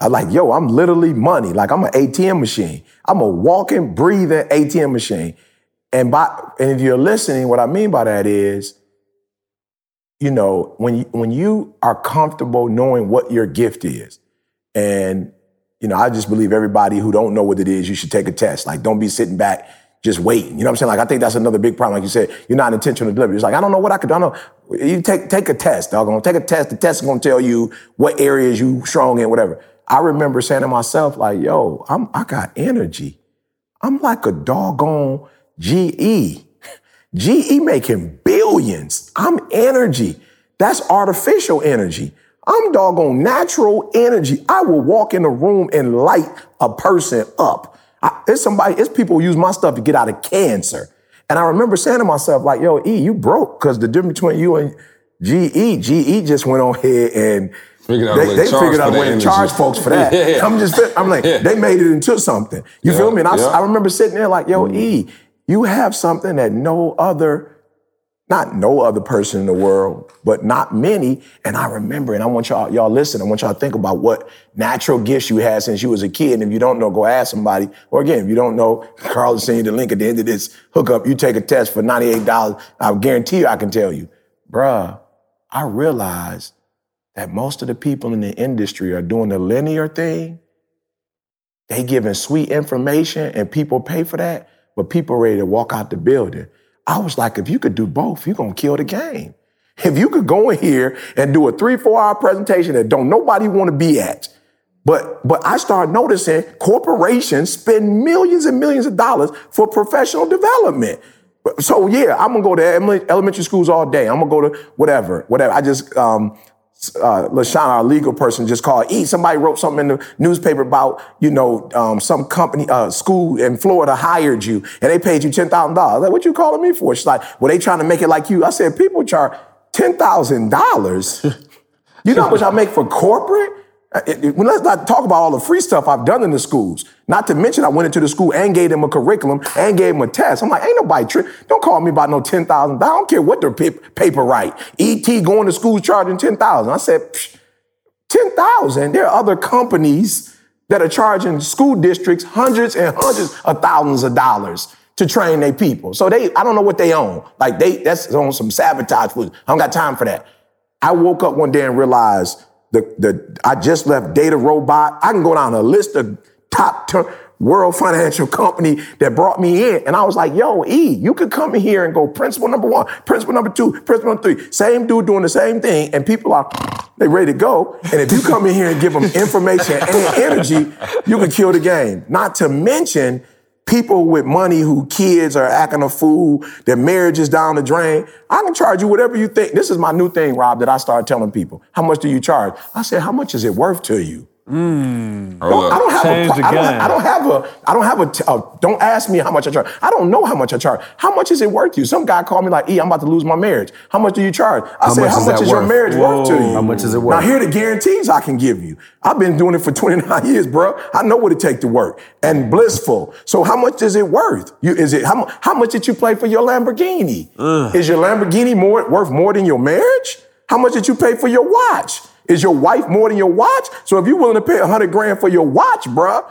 S1: I like, yo, I'm literally money. Like I'm an ATM machine. I'm a walking, breathing ATM machine. And by and if you're listening, what I mean by that is, you know, when you, when you are comfortable knowing what your gift is, And, you know, I just believe everybody who don't know what it is, you should take a test. Like, don't be sitting back just waiting. You know what I'm saying? Like, I think that's another big problem. Like you said, you're not intentional delivery. It's like, I don't know what I could. I don't know. You take, take a test, dog. Gonna take a test. The test is gonna tell you what areas you strong in, whatever. I remember saying to myself, like, yo, I'm, I got energy. I'm like a doggone GE. GE making billions. I'm energy. That's artificial energy. I'm doggone natural energy. I will walk in a room and light a person up. I, it's somebody, it's people who use my stuff to get out of cancer. And I remember saying to myself, like, yo, E, you broke, because the difference between you and GE, GE just went on here and
S4: Figured out
S1: they, they figured out a way to charge folks for that.
S4: Yeah.
S1: I'm just, I'm like,
S4: Yeah.
S1: they made it into something. You feel me? And I. I remember sitting there like, yo, mm-hmm. E, you have something that no other, not no other person in the world, but not many. And I remember, and I want y'all, y'all listen, I want y'all to think about what natural gifts you had since you was a kid. And if you don't know, go ask somebody. Or again, if you don't know, Carl is sending you the link at the end of this hookup. You take a test for $98. I guarantee you I can tell you, bruh, I realized that most of the people in the industry are doing the linear thing. They giving sweet information and people pay for that, but people ready to walk out the building. I was like, if you could do both, you're gonna kill the game. If you could go in here and do a three, four hour presentation that don't nobody want to be at, but but I started noticing corporations spend millions and millions of dollars for professional development. So yeah, I'm gonna go to elementary schools all day. I'm gonna go to whatever, whatever. I just um, uh, LaShawn, our legal person, just called. E. Somebody wrote something in the newspaper about you know um, some company, uh, school in Florida hired you and they paid you ten thousand dollars. Like, what you calling me for? She's like, well, they trying to make it like you. I said, people charge ten thousand dollars. You know how much I make for corporate? Uh, it- it- well, let's not talk about all the free stuff I've done in the schools. Not to mention, I went into the school and gave them a curriculum and gave them a test. I'm like, ain't nobody tri- Don't call me about no ten thousand. I don't care what their pa- paper write. ET going to school charging ten thousand. I said, ten thousand. There are other companies that are charging school districts hundreds and hundreds of thousands of dollars to train their people. So they, I don't know what they own. Like they, that's on some sabotage. food. I don't got time for that. I woke up one day and realized the, the I just left DataRobot. I can go down a list of top t- world financial company that brought me in. And I was like, yo, E, you could come in here and go principle number one, principle number two, principle number three. Same dude doing the same thing. And people are, they ready to go. And if you come in here and give them information and energy, you can kill the game. Not to mention, people with money who kids are acting a fool, their marriage is down the drain. I can charge you whatever you think. This is my new thing, Rob, that I started telling people. How much do you charge? I said, how much is it worth to you?
S4: Hold
S1: Don't- I don't have
S5: Change
S1: a,
S5: the
S1: I don't,
S5: game.
S1: I don't have a, I don't have a, t- uh, don't ask me how much I charge. I don't know how much I charge. How much is it worth to you? Some guy called me like, "E, I'm about to lose my marriage. How much do you charge? I
S7: How
S1: said,
S7: much
S1: how
S7: is
S1: much
S7: that
S1: is your
S7: worth?
S1: marriage worth to you?
S7: How much is it worth?"
S1: Now
S7: worth?
S1: here are the guarantees I can give you. I've been doing it for 29 years, bro. I know what it takes to work and blissful. So how much is it worth? You, is it, how, how much did you pay for your Lamborghini? Is your Lamborghini more, worth more than your marriage? How much did you pay for your watch? Is your wife more than your watch? So if you're willing to pay a 100 grand for your watch, bruh,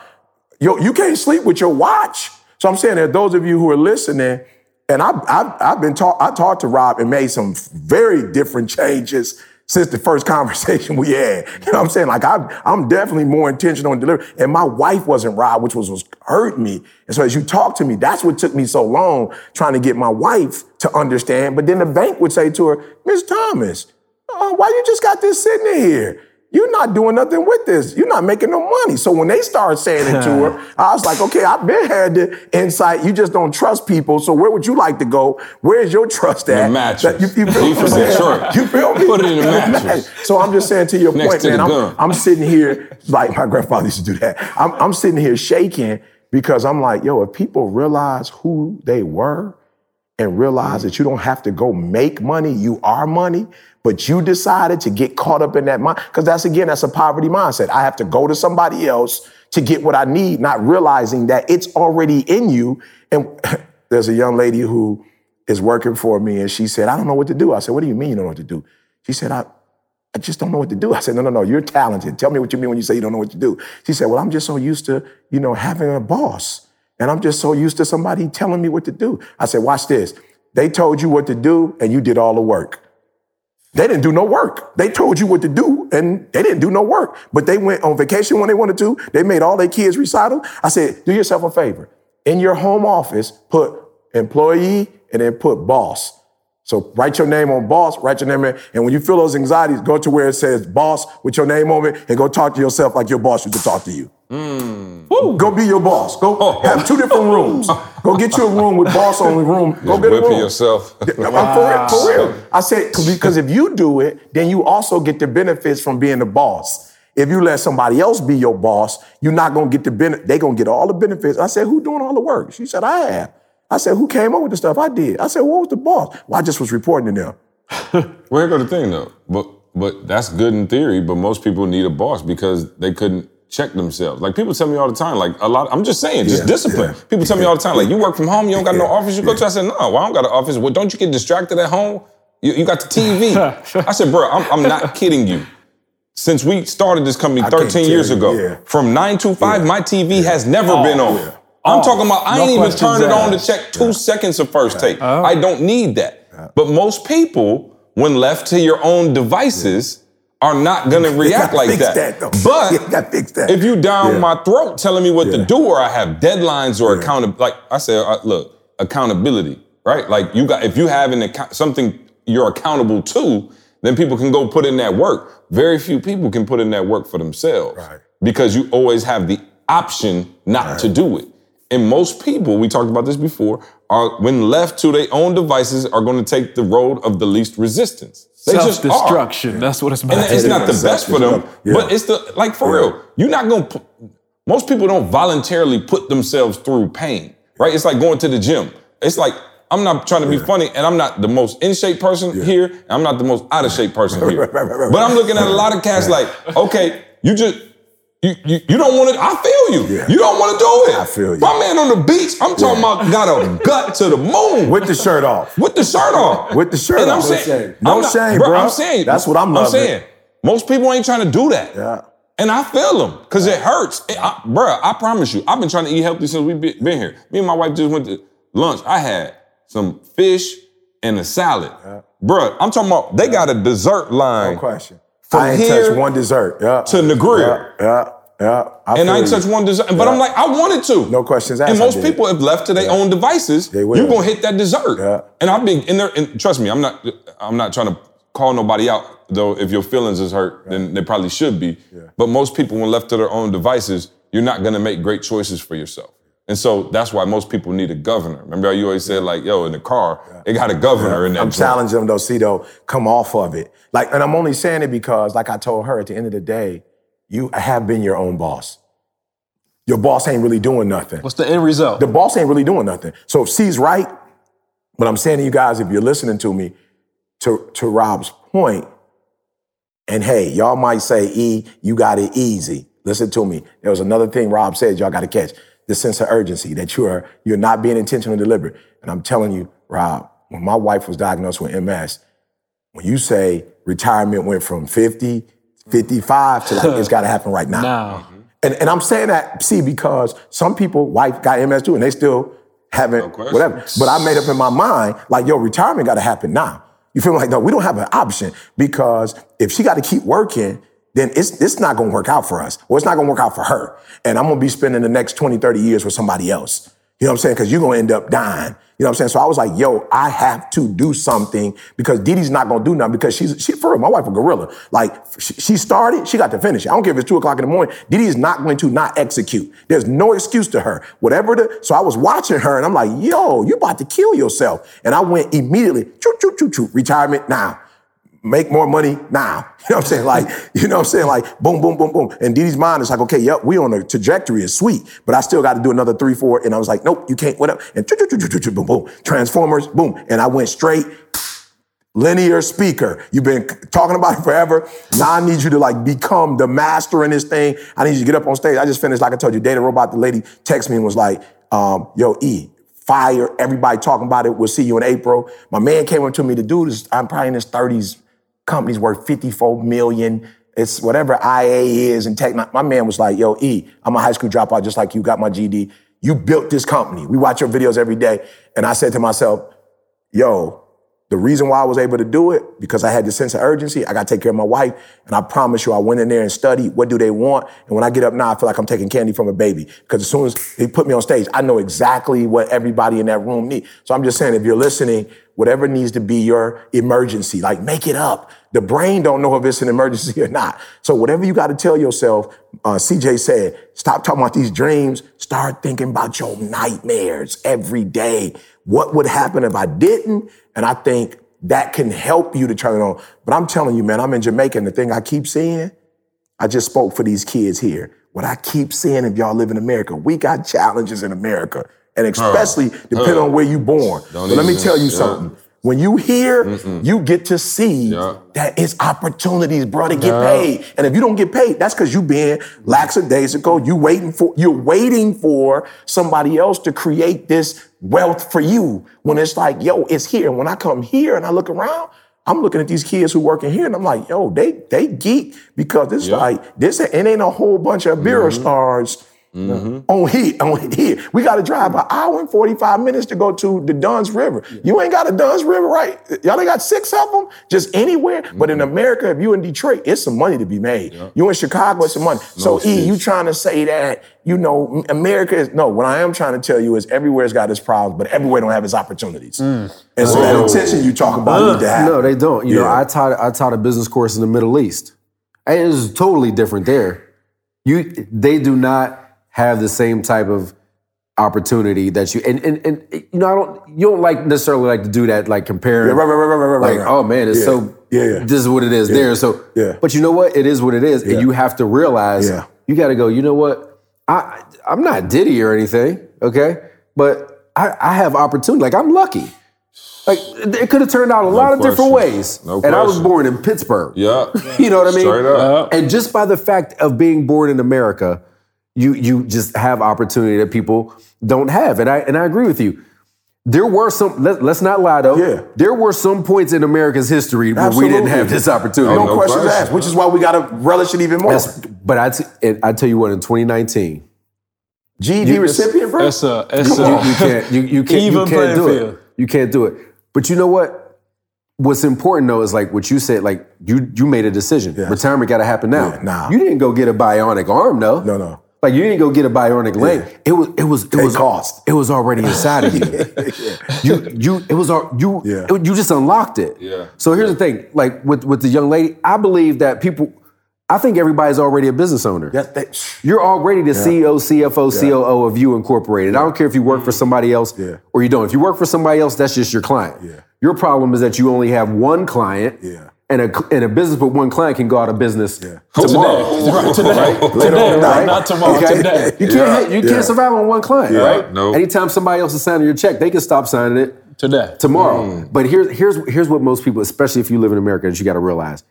S1: yo, you can't sleep with your watch. So I'm saying that those of you who are listening, and I've, I've, I've been taught, I talked to Rob and made some very different changes since the first conversation we had. You know what I'm saying? Like I'm, I'm definitely more intentional in delivery. And my wife wasn't Rob, which was, was hurt me. And so as you talk to me, that's what took me so long trying to get my wife to understand. But then the bank would say to her, Miss Thomas, uh, why you just got this sitting in here? You're not doing nothing with this. You're not making no money. So when they started saying it to her, I was like, okay, I've been had the insight. You just don't trust people. So where would you like to go? Where's your trust at?
S4: The mattress.
S1: That You, you feel
S4: Leave
S1: what I'm
S4: from? Detroit.
S1: You feel me?
S4: Put it in the mattress.
S1: So I'm just saying to your
S4: Next
S1: point,
S4: to
S1: man. I'm. I'm sitting here like my grandfather used to do that. I'm, I'm sitting here shaking because I'm like, yo, if people realize who they were and realize that you don't have to go make money, you are money, but you decided to get caught up in that mind. Because that's again, that's a poverty mindset. I have to go to somebody else to get what I need, not realizing that it's already in you. And there's a young lady who is working for me, and she said, I don't know what to do. I said, What do you mean you don't know what to do? She said, I, I just don't know what to do. I said, no, no, no, you're talented. Tell me what you mean when you say you don't know what to do. She said, well, I'm just so used to, you know, having a boss. And I'm just so used to somebody telling me what to do. I said, watch this. They told you what to do and you did all the work. They didn't do no work. They told you what to do and they didn't do no work. But they went on vacation when they wanted to. They made all their kids recital. I said, do yourself a favor. In your home office, put employee and then put boss. So write your name on boss, write your name in, and when you feel those anxieties, go to where it says boss with your name on it and go talk to yourself like your boss used to talk to you. Woo. Go be your boss. Go oh. have two different rooms. Go get you a room with boss only room. Go
S4: Just
S1: get a
S4: whipping
S1: room.
S4: yourself.
S1: I'm for real, for real. I said 'cause- because if you do it, then you also get the benefits from being the boss. If you let somebody else be your boss, you're not gonna get the benefit. They gonna get all the benefits. I said, who doing all the work? She said, I have. I said, who came up with the stuff? I did. I said, what was the boss? Well, I just was reporting to them.
S4: Well, here go the thing though. But but that's good in theory. But most people need a boss because they couldn't check themselves. Like people tell me all the time. Like a lot. I'm just saying, just
S1: Yeah,
S4: discipline.
S1: yeah.
S4: People tell me all the time. Like you work from home, you don't got no office you go to. I said, no, well, I don't got an office. Well, don't you get distracted at home? You, you got the TV. I said, bro, I'm, I'm not kidding you. Since we started this company 13 years
S1: you,
S4: ago,
S1: yeah.
S4: from 9 to 5, my TV has never been on.
S1: yeah.
S4: I'm talking about, I
S5: No
S4: ain't even turn it on to check two seconds of first take. I don't need that. But most people, when left to your own devices, are not gonna react
S1: gotta
S4: like that.
S1: that.
S4: But
S1: that.
S4: if you down
S1: Yeah.
S4: my throat telling me what to do, or I have deadlines or
S1: Yeah.
S4: accountability, like I said, uh, look, accountability, right? Like you got, if you have an account, something you're accountable to, then people can go put in that work. Very few people can put in that work for themselves
S1: Right.
S4: because you always have the option not to do it. And most people, we talked about this before, are when left to their own devices, are going to take the road of the least resistance. They just are.
S5: Self-destruction. That's what it's about.
S4: And it's not the best for them,
S1: Yeah.
S4: but it's the like for real. You're not gonna. Put, most people don't voluntarily put themselves through pain, right? It's like going to the gym. It's like I'm not trying to be funny, and I'm not the most in shape person here, and I'm not the most out of shape person here.
S1: Right, right, right, right.
S4: But I'm looking at a lot of cats like, okay, you just. You, you, you don't want to, I feel you.
S1: Yeah.
S4: You don't want to do it.
S1: I feel you.
S4: My man on the beach, I'm talking about got a gut to the moon
S1: With the shirt off.
S4: with the shirt on.
S1: With the shirt
S4: and I'm
S1: on. No
S4: saying,
S1: shame. No
S4: I'm
S1: shame,
S4: bro,
S1: bro.
S4: I'm saying
S1: That's what I'm
S4: I'm
S1: loving.
S4: saying most people ain't trying to do that.
S1: Yeah.
S4: And I feel them because it hurts. It, I, bruh, I promise you, I've been trying to eat healthy since we've been, been here. Me and my wife just went to lunch. I had some fish and a salad. Bruh, I'm talking about, they got a dessert line
S1: No question.
S4: From
S1: I ain't touched one dessert. Yeah.
S4: to Negril.
S1: Yeah. Yeah. yeah. I
S4: And I ain't touched one dessert. But I'm like, I wanted to.
S1: No questions asked,
S4: And most people, have left to their own devices,
S1: They will.
S4: you're gonna hit that dessert.
S1: Yeah.
S4: And I've been in there, and trust me, I'm not I'm not trying to call nobody out, though if your feelings is hurt, then they probably should be. But most people, when left to their own devices, you're not gonna make great choices for yourself. And so that's why most people need a governor. Remember how you always said, like, yo, in the car, it got a governor in that
S1: I'm
S4: joint.
S1: challenging them though, see though, come off of it. Like, and I'm only saying it because, like I told her, at the end of the day, you have been your own boss. Your boss ain't really doing nothing.
S5: What's the end result?
S1: The boss ain't really doing nothing. So if C's right, but I'm saying to you guys, if you're listening to me, to, to Rob's point, and hey, y'all might say, E, you got it easy. Listen to me. There was another thing Rob said, y'all got to catch the sense of urgency that you are, you're not being intentional and deliberate. And I'm telling you, Rob, when my wife was diagnosed with MS, when you say retirement went from 50, 55 to like, it's got to happen right now.
S5: now.
S1: And, and I'm saying that, see, because some people, wife got MS too, and they still haven't,
S4: question.
S1: whatever. But I made up in my mind, like, yo, retirement got to happen now. You feel like, no, we don't have an option because if she got to keep working, then it's, it's not going to work out for us, or it's not going to work out for her. And I'm going to be spending the next 20, 30 years with somebody else. You know what I'm saying? Because you're going to end up dying. You know what I'm saying? So I was like, yo, I have to do something because Dee's not going to do nothing because she's, she, for real, my wife a gorilla. Like, she, started, she got to finish. I don't care if it's two o'clock in the morning. Dee is not going to not execute. There's no excuse to her. Whatever the, so I was watching her and I'm like, yo, you about to kill yourself. And I went immediately, choo, choo, choo, choo, retirement now make more money now. You know what I'm saying? Like, you know what I'm saying? Like, boom, boom, boom, boom. And Dee's mind is like, okay, yep, we on a trajectory. It's sweet, but I still got to do another three, four. And I was like, nope, you can't, whatever. And boom, boom. Transformers, boom. And I went straight linear speaker. You've been talking about it forever. Now I need you to like become the master in this thing. I need you to get up on stage. I just finished, like I told you, DataRobot, the lady texted me and was like, um, yo, E, fire, everybody talking about it. We'll see you in April. My man came up to me, the dude is, I'm probably in his 30s, company's worth 54 million. It's whatever IA is and tech. My man was like, yo, E, I'm a high school dropout just like you, got my GED. You built this company. We watch your videos every day. And I said to myself, yo, The reason why I was able to do it, because I had this sense of urgency, I got to take care of my wife. And I promise you, I went in there and studied what do they want. And when I get up now, I feel like I'm taking candy from a baby. Because as soon as they put me on stage, I know exactly what everybody in that room needs. So I'm just saying, if you're listening, whatever needs to be your emergency, like make it up. The brain don't know if it's an emergency or not. So whatever you got to tell yourself, uh, CJ said, stop talking about these dreams. Start thinking about your nightmares every day. What would happen if I didn't? And I think that can help you to turn it on. But I'm telling you, man, I'm in Jamaica, and the thing I keep seeing, I just spoke for these kids here. What I keep seeing, if y'all live in America, we got challenges in America, and especially depending on where you born. But let me tell you
S4: yeah.
S1: something. When you hear, you get to see
S4: Yeah.
S1: that it's opportunities, bro, to get paid. And if you don't get paid, that's because you being lackadaisical. You waiting for you're waiting for somebody else to create this wealth for you. When it's like, yo, it's here. And when I come here and I look around, I'm looking at these kids who work in here, and I'm like, yo, they they geek because it's
S4: Yeah.
S1: like this. It ain't a whole bunch of beer mm-hmm. stars Mm-hmm. on heat, On here, we got to drive an hour and 45 minutes to go to the Dunn's River. You ain't got a Dunn's River, right? Y'all ain't got six of them, just anywhere. But in mm-hmm. America, if you in Detroit, it's some money to be made. You in Chicago, it's some money. so E, you trying to say that you know America is no? What I am trying to tell you is everywhere's got its problems, but everywhere don't have its opportunities. Mm. And so that oh. attention you talk about need to happen.
S7: No, they don't. You know, I taught I taught a business course in the Middle East. And it was totally different there. You they do not have the same type of opportunity that you and and, and you know I don't you don't like necessarily like to do that like comparing
S1: Yeah, right, right, right, right, right,
S7: like
S1: right.
S7: oh man it's
S1: Yeah.
S7: so
S1: Yeah, yeah.
S7: this is what it is there so
S1: Yeah.
S7: but you know what it is what it is
S1: Yeah.
S7: and you have to realize
S1: Yeah.
S7: you got to go you know what I I'm not Diddy or anything okay but I I have opportunity like I'm lucky like it could have turned out a lot of different ways
S4: No
S7: and I was born in Pittsburgh
S4: Yeah.
S7: you know what I mean?
S4: Straight up.
S7: And just by the fact of being born in America, you you just have opportunity that people don't have. And I and I agree with you. There were some. Let, us not lie though.
S1: Yeah.
S7: There were some points in America's history where we didn't have this opportunity.
S1: No,
S4: no
S1: questions
S4: question.
S1: asked, which is why we got to relish it even more.
S7: That's- but I, t- and I tell you what, in 2019,
S1: GED recipient, bro.
S5: That's a that's
S7: you,
S5: a
S7: you can't you, you can't
S5: Even
S7: you can't do
S5: field.
S7: it. You can't do it. But you know what? What's important though is like what you said. Like you you made a decision. Retirement got to happen now.
S1: Yeah, nah.
S7: You didn't go get a bionic arm though.
S1: No, no.
S7: Like you didn't go get a bionic leg. It was it was it
S1: Pay
S7: was
S1: cost.
S7: It was already inside of you. You you it was al- you
S1: Yeah.
S7: it- you just unlocked it.
S4: Yeah.
S7: So here's the thing. Like with with the young lady, I believe that people. I think everybody's already a business owner.
S1: Yeah, that-
S7: You're already the CEO, CFO, COO of you incorporated. I don't care if you work for mm. somebody else
S1: Yeah.
S7: or you don't. If you work for somebody else, that's just your client.
S1: Yeah.
S7: Your problem is that you only have one client.
S1: Yeah.
S7: And a, and a business with one client can go out of business
S1: Yeah.
S7: tomorrow.
S5: right today,
S1: Later
S5: today,
S1: on,
S5: right?
S1: right?
S5: Not tomorrow,
S7: Okay?
S5: today.
S7: You can't
S1: Yeah.
S7: you can't survive on one client,
S1: Yeah.
S7: right?
S4: Nope.
S7: Anytime somebody else is signing your check, they can stop signing it
S5: Today.
S7: tomorrow. Mm. But here's here's here's what most people, especially if you live in America, that you got to realize.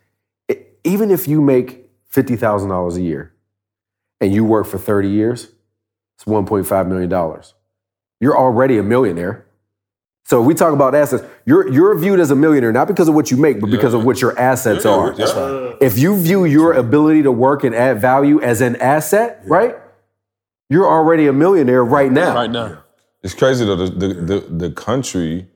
S7: I- Even if you make fifty thousand dollars a year, and you work for thirty years, it's one point five million dollars. You're already a millionaire. So if we talk about assets, you're you're viewed as a millionaire not because of what you make, but because of what your assets are.
S4: That's right.
S7: If you view your ability to work and add value as an asset, right? You're already a millionaire right now.
S5: Right now.
S4: It's crazy though. The, the the the country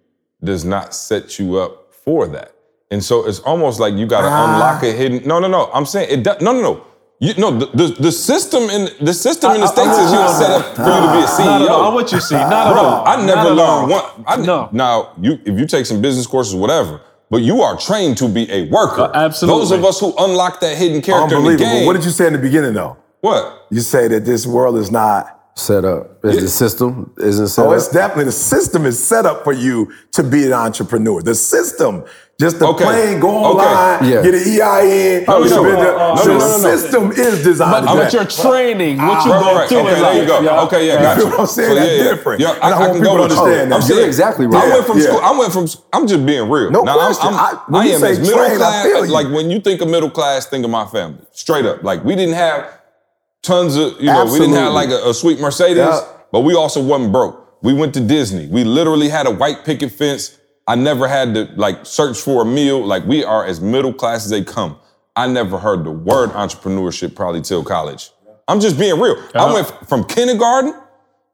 S4: does not set you up for that, and so it's almost like you got to
S1: Ah.
S4: unlock a hidden. No, no, no. I'm saying it. does- No, no, no. You no. The, the, the system in the system in the
S5: I- I-
S4: states
S5: I'm
S4: is
S5: you
S4: not set up for you to be a CEO.
S5: Not at all. I'm what you see. Not at all.
S4: I never
S5: Not at
S4: learned
S5: all.
S4: one. I,
S5: No.
S4: Now, you if you take some business courses, whatever, but you are trained to be a worker.
S5: Uh, absolutely.
S4: Those of us who unlock that hidden character in the
S1: Unbelievable.
S4: game.
S1: What did you say in the beginning, though?
S4: What?
S1: You say that this world is not.
S7: Set up. Is the system isn't set
S1: Oh,
S7: up?
S1: Oh, it's definitely the system is set up for you to be an entrepreneur. The system, just the
S4: Okay.
S1: plane, go
S4: Okay.
S1: online,
S7: Yeah.
S1: get an EIN.
S4: No, no,
S1: it's
S4: no. No, no.
S1: system is designed.
S5: But,
S1: to
S5: but your training, what you
S4: Right,
S5: go
S4: right,
S5: through
S4: okay,
S5: in
S4: there you go.
S5: yeah.
S4: Okay, yeah,
S1: You
S4: got
S1: know
S4: you.
S1: what I'm saying?
S4: So,
S1: That's
S4: yeah, yeah.
S1: different.
S4: Yeah, I,
S1: I
S4: I can go
S1: to
S4: with
S1: understand
S4: I'm
S1: that.
S7: You're
S4: saying-
S7: exactly
S4: I went from
S1: Yeah.
S4: school. I went from. I'm just being real.
S1: No
S4: now,
S1: question.
S4: I'm, I'm,
S1: I-
S4: I am as middle
S1: train,
S4: class. Like when you think of middle class, think of my family. Straight up. Like we didn't have tons of. You know, we didn't have like a, a sweet Mercedes, but we also wasn't broke. We went to Disney. We literally had a white picket fence. I never had to like search for a meal. Like we are as middle class as they come. I never heard the word entrepreneurship probably till college. I'm just being real. I went from kindergarten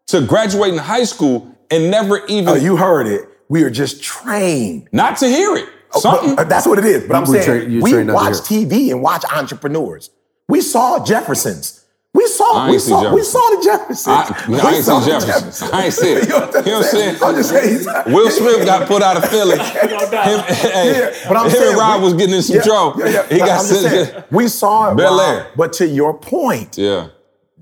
S4: to graduating high school and never even
S1: Oh, you heard it. we are just trained.
S4: Not to hear it. Something.
S1: But, uh, that's what it is. But I'm
S7: We
S1: saying
S7: train- you
S1: we
S7: train not to
S1: watch TV and watch entrepreneurs. We saw Jeffersons. We saw we
S4: see
S1: saw we saw the Jeffersons.
S4: I,
S1: We
S4: I ain't
S1: saw
S4: seen
S1: the
S4: Jefferson. I ain't see it.
S1: You know what I'm
S4: You know what I'm saying?
S1: I'm just saying.
S4: Will Smith got put out of Philly. Him, hey,
S1: Yeah, but I'm
S4: him
S1: saying
S4: and Rob
S1: we-
S4: was getting in some
S1: Yeah,
S4: trouble.
S1: yeah, yeah.
S4: He got
S1: I'm
S4: sent.
S1: saying, we saw it,
S4: Bel Air.
S1: but to your point,
S4: Yeah.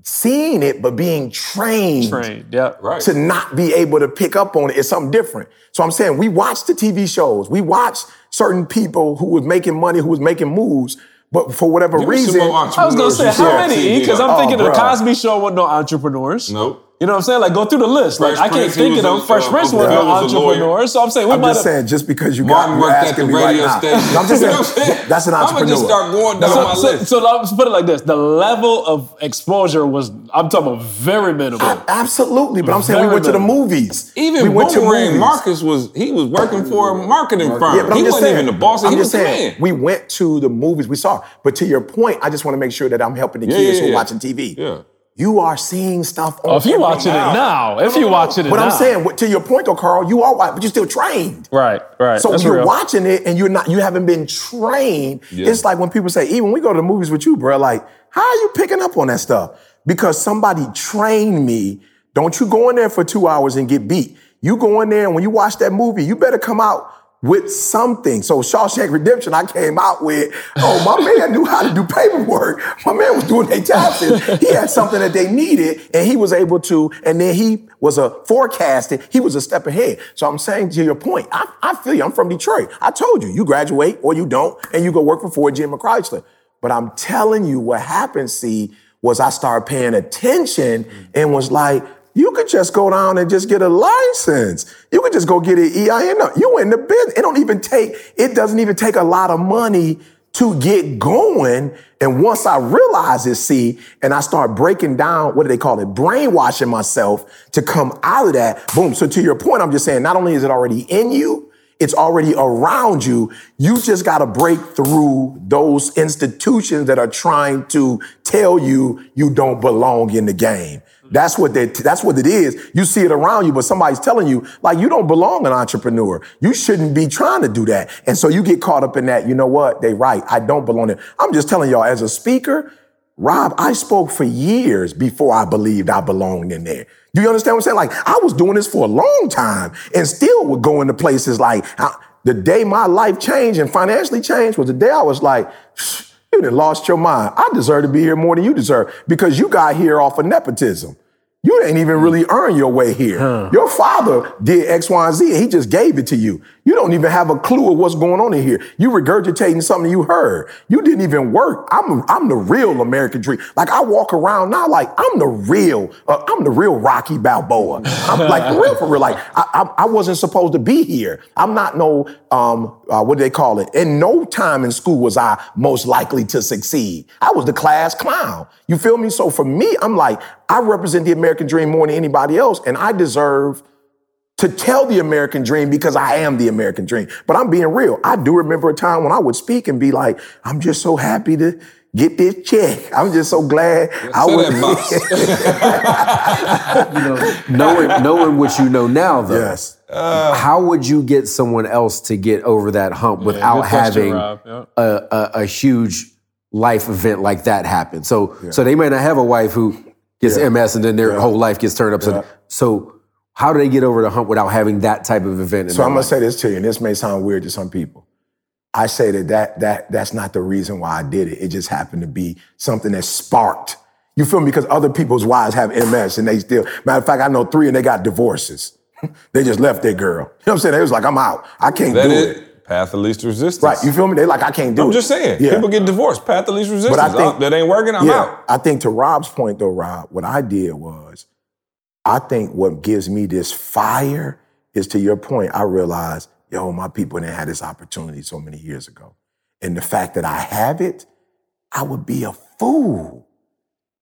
S1: seeing it but being trained,
S5: Trained, yeah.
S4: Right.
S1: to not be able to pick up on it is something different. So I'm saying we watched the TV shows, we watched certain people who was making money, who was making moves, but for whatever
S4: Give me some
S1: reason,
S5: I was gonna say how many? Because. I'm thinking
S1: Oh,
S5: the. Cosby Show wasn't no entrepreneurs.
S4: Nope.
S5: You know what I'm saying? Like go through the list. Like
S4: Fresh
S5: I can't
S4: Prince,
S5: think of them.
S4: a-
S5: Fresh
S4: uh,
S5: Prince
S4: Uncle
S5: wasn't no
S4: Phil was a lawyer.
S5: entrepreneur. So I'm saying we
S1: I'm
S5: might
S1: just
S5: have.
S1: saying, just because you
S4: Martin
S1: got you
S4: worked at
S1: asking
S4: the
S1: me right
S4: radio
S1: now,
S4: station.
S1: I'm just
S4: You know what
S1: saying
S4: I'm saying?
S1: that's an entrepreneur.
S4: I'ma just start going down
S5: So,
S4: my
S5: so,
S4: list.
S5: so let's put it like this: the level of exposure was, I'm talking about very minimal.
S1: A- Absolutely, but I'm saying we
S5: Very
S1: went to the movies.
S4: Even
S1: we went to movies.
S4: Marcus was he was working for a marketing firm.
S1: Yeah, but I'm
S4: he
S1: just
S4: wasn't
S1: saying,
S4: even the boss.
S1: I'm
S4: he
S1: just
S4: was
S1: saying, we went to the movies we saw. But to your point, I just want to make sure that I'm helping the kids who are watching TV.
S4: Yeah.
S1: You are seeing stuff on
S5: Oh, if you're watching it now, if you're watching it
S1: But
S5: now,
S1: I'm saying, what- to your point though, Carl, you are watching, but you're still trained.
S5: right, right.
S1: So
S5: That's
S1: you're
S5: real.
S1: watching it and you're not, you haven't been trained.
S4: Yeah.
S1: It's like when people say, even we go to the movies with you, bro, like, how are you picking up on that stuff? Because somebody trained me. Don't you go in there for two hours and get beat. You go in there and when you watch that movie, you better come out with something. So Shawshank Redemption, I came out with, oh, my man knew how to do paperwork. My man was doing their taxes. He had something that they needed and he was able to, and then he was a forecasting, he was a step ahead. So I'm saying to your point, I, I feel you, I'm from Detroit. I told you, you graduate or you don't, and you go work for Ford, GM, or Chrysler. But I'm telling you what happened, see, was I started paying attention and was like, you could just go down and just get a license. You could just go get an EIN. No, You in the business. It don't even take, it doesn't even take a lot of money to get going. And once I realize it, see, and I start breaking down, what do they call it? Brainwashing myself to come out of that. Boom. So to your point, I'm just saying, not only is it already in you, it's already around you. You just got to break through those institutions that are trying to tell you you don't belong in the game. That's what they, that's what it is. You see it around you, but somebody's telling you like you don't belong an entrepreneur. You shouldn't be trying to do that. And so you get caught up in that. You know what? They right. I don't belong there. I'm just telling y'all as a speaker, Rob, I spoke for years before I believed I belonged in there. Do you understand what I'm saying? Like I was doing this for a long time and still would go into places like I- the day my life changed and financially changed was the day I was like, you done lost your mind. I deserve to be here more than you deserve because you got here off of nepotism. You ain't even really earn your way here. Your father did X, Y, and Z, and he just gave it to you. You don't even have a clue of what's going on in here. You regurgitating something you heard. You didn't even work. I'm, I'm the real American dream. Like I walk around now, like I'm the real, uh, I'm the real Rocky Balboa. I'm like for real, for real. Like I, I, I wasn't supposed to be here. I'm not no, um, uh, what do they call it? In no time in school was I most likely to succeed. I was the class clown. You feel me? So for me, I'm like, I represent the American dream more than anybody else, and I deserve to tell the American dream because I am the American dream. But I'm being real. I do remember a time when I would speak and be like, I'm just so happy to get this check. I'm just so glad I
S4: Say
S1: was.
S4: that, boss.
S7: knowing knowing what you know now, though.
S1: yes. Uh.
S7: how would you get someone else to get over that hump without
S5: good question,
S7: having
S5: Rob.
S7: A, a, a huge life event like that happen? So so they may not have a wife who gets MS and then their whole life gets turned upside. down. So how do they get over the hump without having that type of event? In
S1: So I'm gonna say this to you, and this may sound weird to some people. I say that, that that that's not the reason why I did it. It just happened to be something that sparked. You feel me? Because other people's wives have MS and they still. Matter of fact, I know three and they got divorces. they just left their girl. You know what I'm saying? They was like, I'm out. I can't
S4: That
S1: do
S4: is
S1: it.
S4: path of least resistance.
S1: Right. You feel me? They like, I can't do it.
S4: I'm just saying.
S1: Yeah.
S4: People get divorced. Path of least resistance.
S1: But I think
S4: Oh, that ain't working. I'm
S1: yeah,
S4: out.
S1: I think to Rob's point though, Rob, what I did was, I think what gives me this fire is to your point. I realized, yo, my people didn't have this opportunity so many years ago, and the fact that I have it, I would be a fool.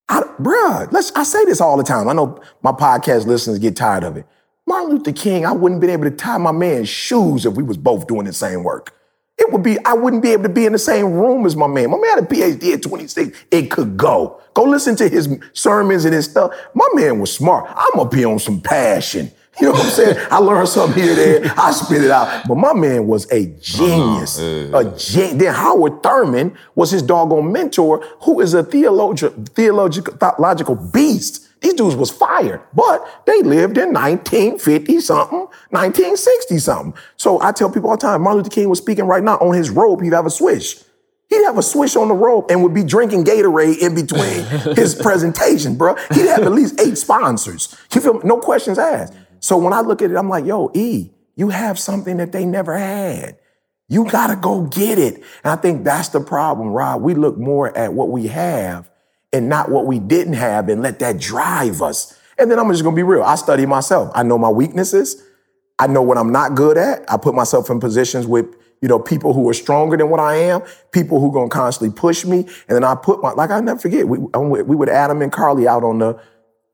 S1: I, bruh, let's. I say this all the time. I know my podcast listeners get tired of it. Martin Luther King, I wouldn't been able to tie my man's shoes if we was both doing the same work. It would be, I wouldn't be able to be in the same room as my man. My man had a PhD at 26. It could go. Go listen to his sermons and his stuff. My man was smart. I'm up here on some passion. You know what I'm saying? I learned something here, there. I spit it out. But my man was a genius.
S4: Uh-huh.
S1: A gen- Then Howard Thurman was his doggone mentor, who is a theological, theological, theological beast. These dudes was fired, but they lived in 1950 something, 1960 something. So I tell people all the time, Martin Luther King was speaking right now on his robe, he'd have a swish. He'd have a swish on the rope and would be drinking Gatorade in between his presentation, bro. He'd have at least eight sponsors. You feel me? No questions asked. So when I look at it, I'm like, yo, E, you have something that they never had. You gotta go get it. And I think that's the problem, Rob. We look more at what we have and not what we didn't have and let that drive us. And then I'm just gonna be real. I study myself. I know my weaknesses. I know what I'm not good at. I put myself in positions with, you know, people who are stronger than what I am, people who are gonna constantly push me. And then I put my, like I never forget, we, we with Adam and Carly out on the,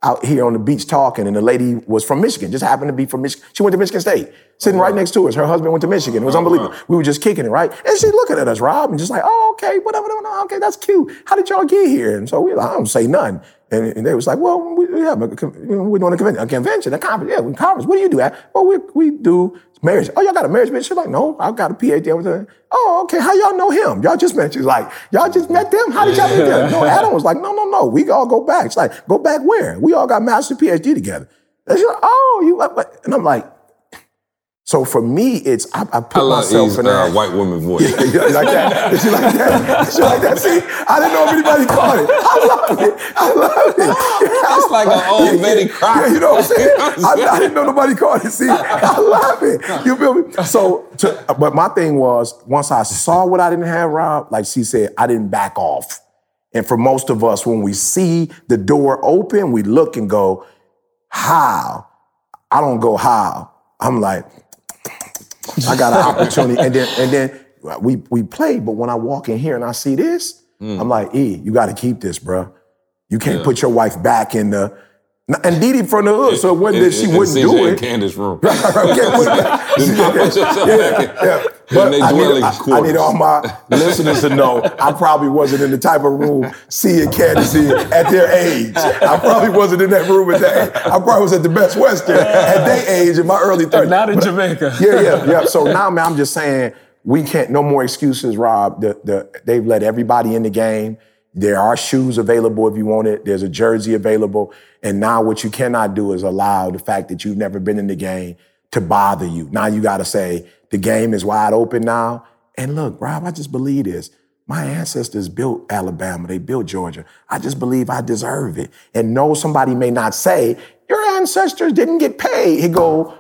S1: out here on the beach talking, and the lady was from Michigan, just happened to be from Michigan. She went to Michigan State, sitting right uh-huh. next to us. Her husband went to Michigan. It was uh-huh. unbelievable. We were just kicking it, right? And she looking at us, Rob, and just like, oh, okay, whatever, whatever, okay, that's cute. How did y'all get here? And so we, like, I don't say nothing. And, and they was like, well, we, yeah, but, you know, we're doing a convention, a convention, a conference. Yeah, we conference. What do you do? At? Well, we, we do marriage. Oh, y'all got a marriage bitch? She's like, no, I've got a PhD. Oh, okay. How y'all know him? Y'all just met. She's like, y'all just met them? How did y'all meet them? No, Adam was like, no, no, no. We all go back. She's like, go back where? We all got master PhD together. And she's like, oh, you, uh, and I'm like, so for me, it's I, I put
S4: I love
S1: myself
S4: E's
S1: in
S4: uh,
S1: that.
S4: white woman voice.
S1: Yeah, you like that? Did you like that? Did you like that? See, I didn't know if anybody caught it. I love it. I love it.
S4: It's like an old Betty Crocker.
S1: Yeah, you know what I'm saying?
S4: You know what I'm
S1: I, I didn't know nobody caught it. See, I love it. You feel me? So, to, but my thing was once I saw what I didn't have, Rob, like she said, I didn't back off. And for most of us, when we see the door open, we look and go, how? I don't go how. I'm like, I got an opportunity. And then and then we we play, but when I walk in here and I see this, mm. I'm like, E, you got to keep this, bro. You can't
S4: Yeah.
S1: put your wife back in the and Didi from the hood, so it wasn't that she
S4: In- in
S1: wouldn't do
S4: and
S1: it.
S4: Candace room.
S1: Okay, put that-
S4: Just put yourself back in-
S1: yeah.
S4: in
S1: But
S4: they
S1: I
S4: dwelling
S1: need, I, I need all my listeners to know I probably wasn't in the type of room seeing Candace in at their age. I probably wasn't in that room at that age. I probably was at the Best Western at their age in my early 30s.
S5: Not in
S1: But-
S5: Jamaica.
S1: yeah, yeah, yeah. So now, man, I'm just saying we can't. No more excuses, Rob. The, the, they've let everybody in the game. There are shoes available if you want it. There's a jersey available. And now, what you cannot do is allow the fact that you've never been in the game to bother you. Now you got to say the game is wide open now. And look, Rob, I just believe this. My ancestors built Alabama. They built Georgia. I just believe I deserve it. And no, somebody may not say your ancestors didn't get paid. He go,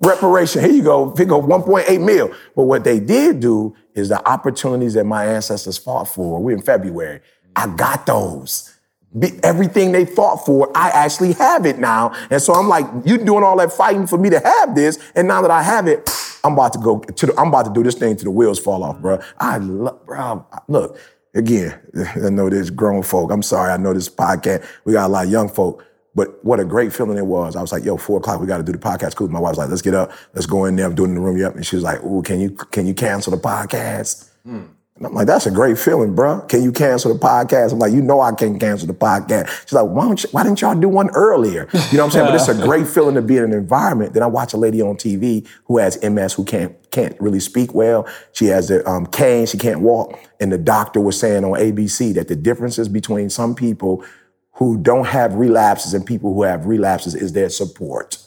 S1: reparation. Here you go. You go, 1.8 mil. But what they did do is the opportunities that my ancestors fought for. We're in February. I got those. Everything they fought for, I actually have it now. And so I'm like, you doing all that fighting for me to have this, and now that I have it, I'm about to go to the, I'm about to do this thing to the wheels fall off, bro. I love, bro. Look, again, I know there's grown folk. I'm sorry, I know this podcast. We got a lot of young folk. But what a great feeling it was. I was like, yo, four o'clock, we gotta do the podcast. Cool. My wife's like, let's get up, let's go in there. I'm doing the room. Yep. And she was like, ooh, can you can you cancel the podcast? Hmm. And I'm like, that's a great feeling, bro. Can you cancel the podcast? I'm like, you know I can't cancel the podcast. She's like, why, don't you, why didn't y'all do one earlier? You know what I'm saying? But it's a great feeling to be in an environment. Then I watch a lady on TV who has MS who can't can't really speak well. She has the um, cane, she can't walk. And the doctor was saying on ABC that the differences between some people who don't have relapses and people who have relapses is their support.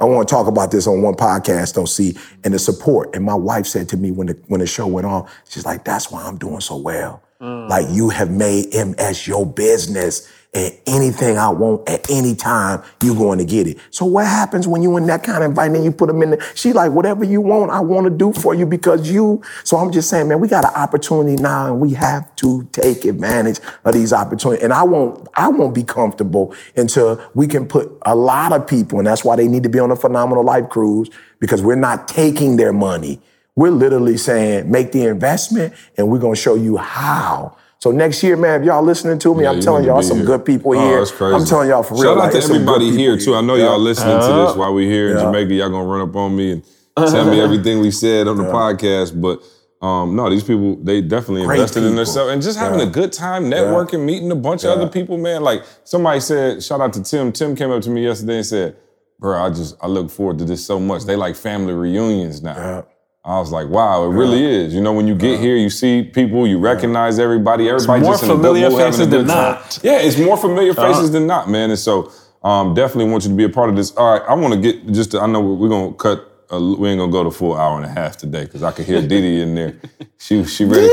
S1: I want to talk about this on one podcast, though, see, and the support. And my wife said to me when the when the show went on, she's like, that's why I'm doing so well. Mm. Like you have made MS your business. And anything I want at any time, you're going to get it. So what happens when you in that kind of environment? You put them in the, she like, whatever you want, I want to do for you because you. So I'm just saying, man, we got an opportunity now and we have to take advantage of these opportunities. And I won't, I won't be comfortable until we can put a lot of people, and that's why they need to be on a phenomenal life cruise because we're not taking their money. We're literally saying, make the investment and we're going to show you how. So next year, man, if y'all listening to me,
S4: Yeah,
S1: I'm telling y'all some
S4: here.
S1: good people
S4: Oh,
S1: here.
S4: that's crazy.
S1: I'm telling y'all for real.
S4: Shout out
S1: like,
S4: to
S1: it's some good
S4: everybody
S1: people
S4: here too. I know y'all listening to this while we're here in
S1: Yeah.
S4: Jamaica. Y'all gonna run up on me and tell me everything we said on the podcast. But um, no, these people they definitely
S1: Great
S4: invested in
S1: people.
S4: themselves and just having
S1: Yeah.
S4: a good time networking, meeting a bunch of other people. Man, like somebody said, shout out to Tim. Tim came up to me yesterday and said, bro, I just I look forward to this so much. They like family reunions now.
S1: Yeah.
S4: I was like, wow, it really is. You know, when you get here, you see people, you recognize everybody. Everybody
S5: more
S4: just in
S5: familiar
S4: a
S5: faces than
S4: time. Yeah, it's more familiar faces than not, man. And so, um, definitely want you to be a part of this. All right, I want to get just. To, I know we're gonna cut. A, we ain't gonna go to full hour and a half today because I could hear Didi in there. She she ready.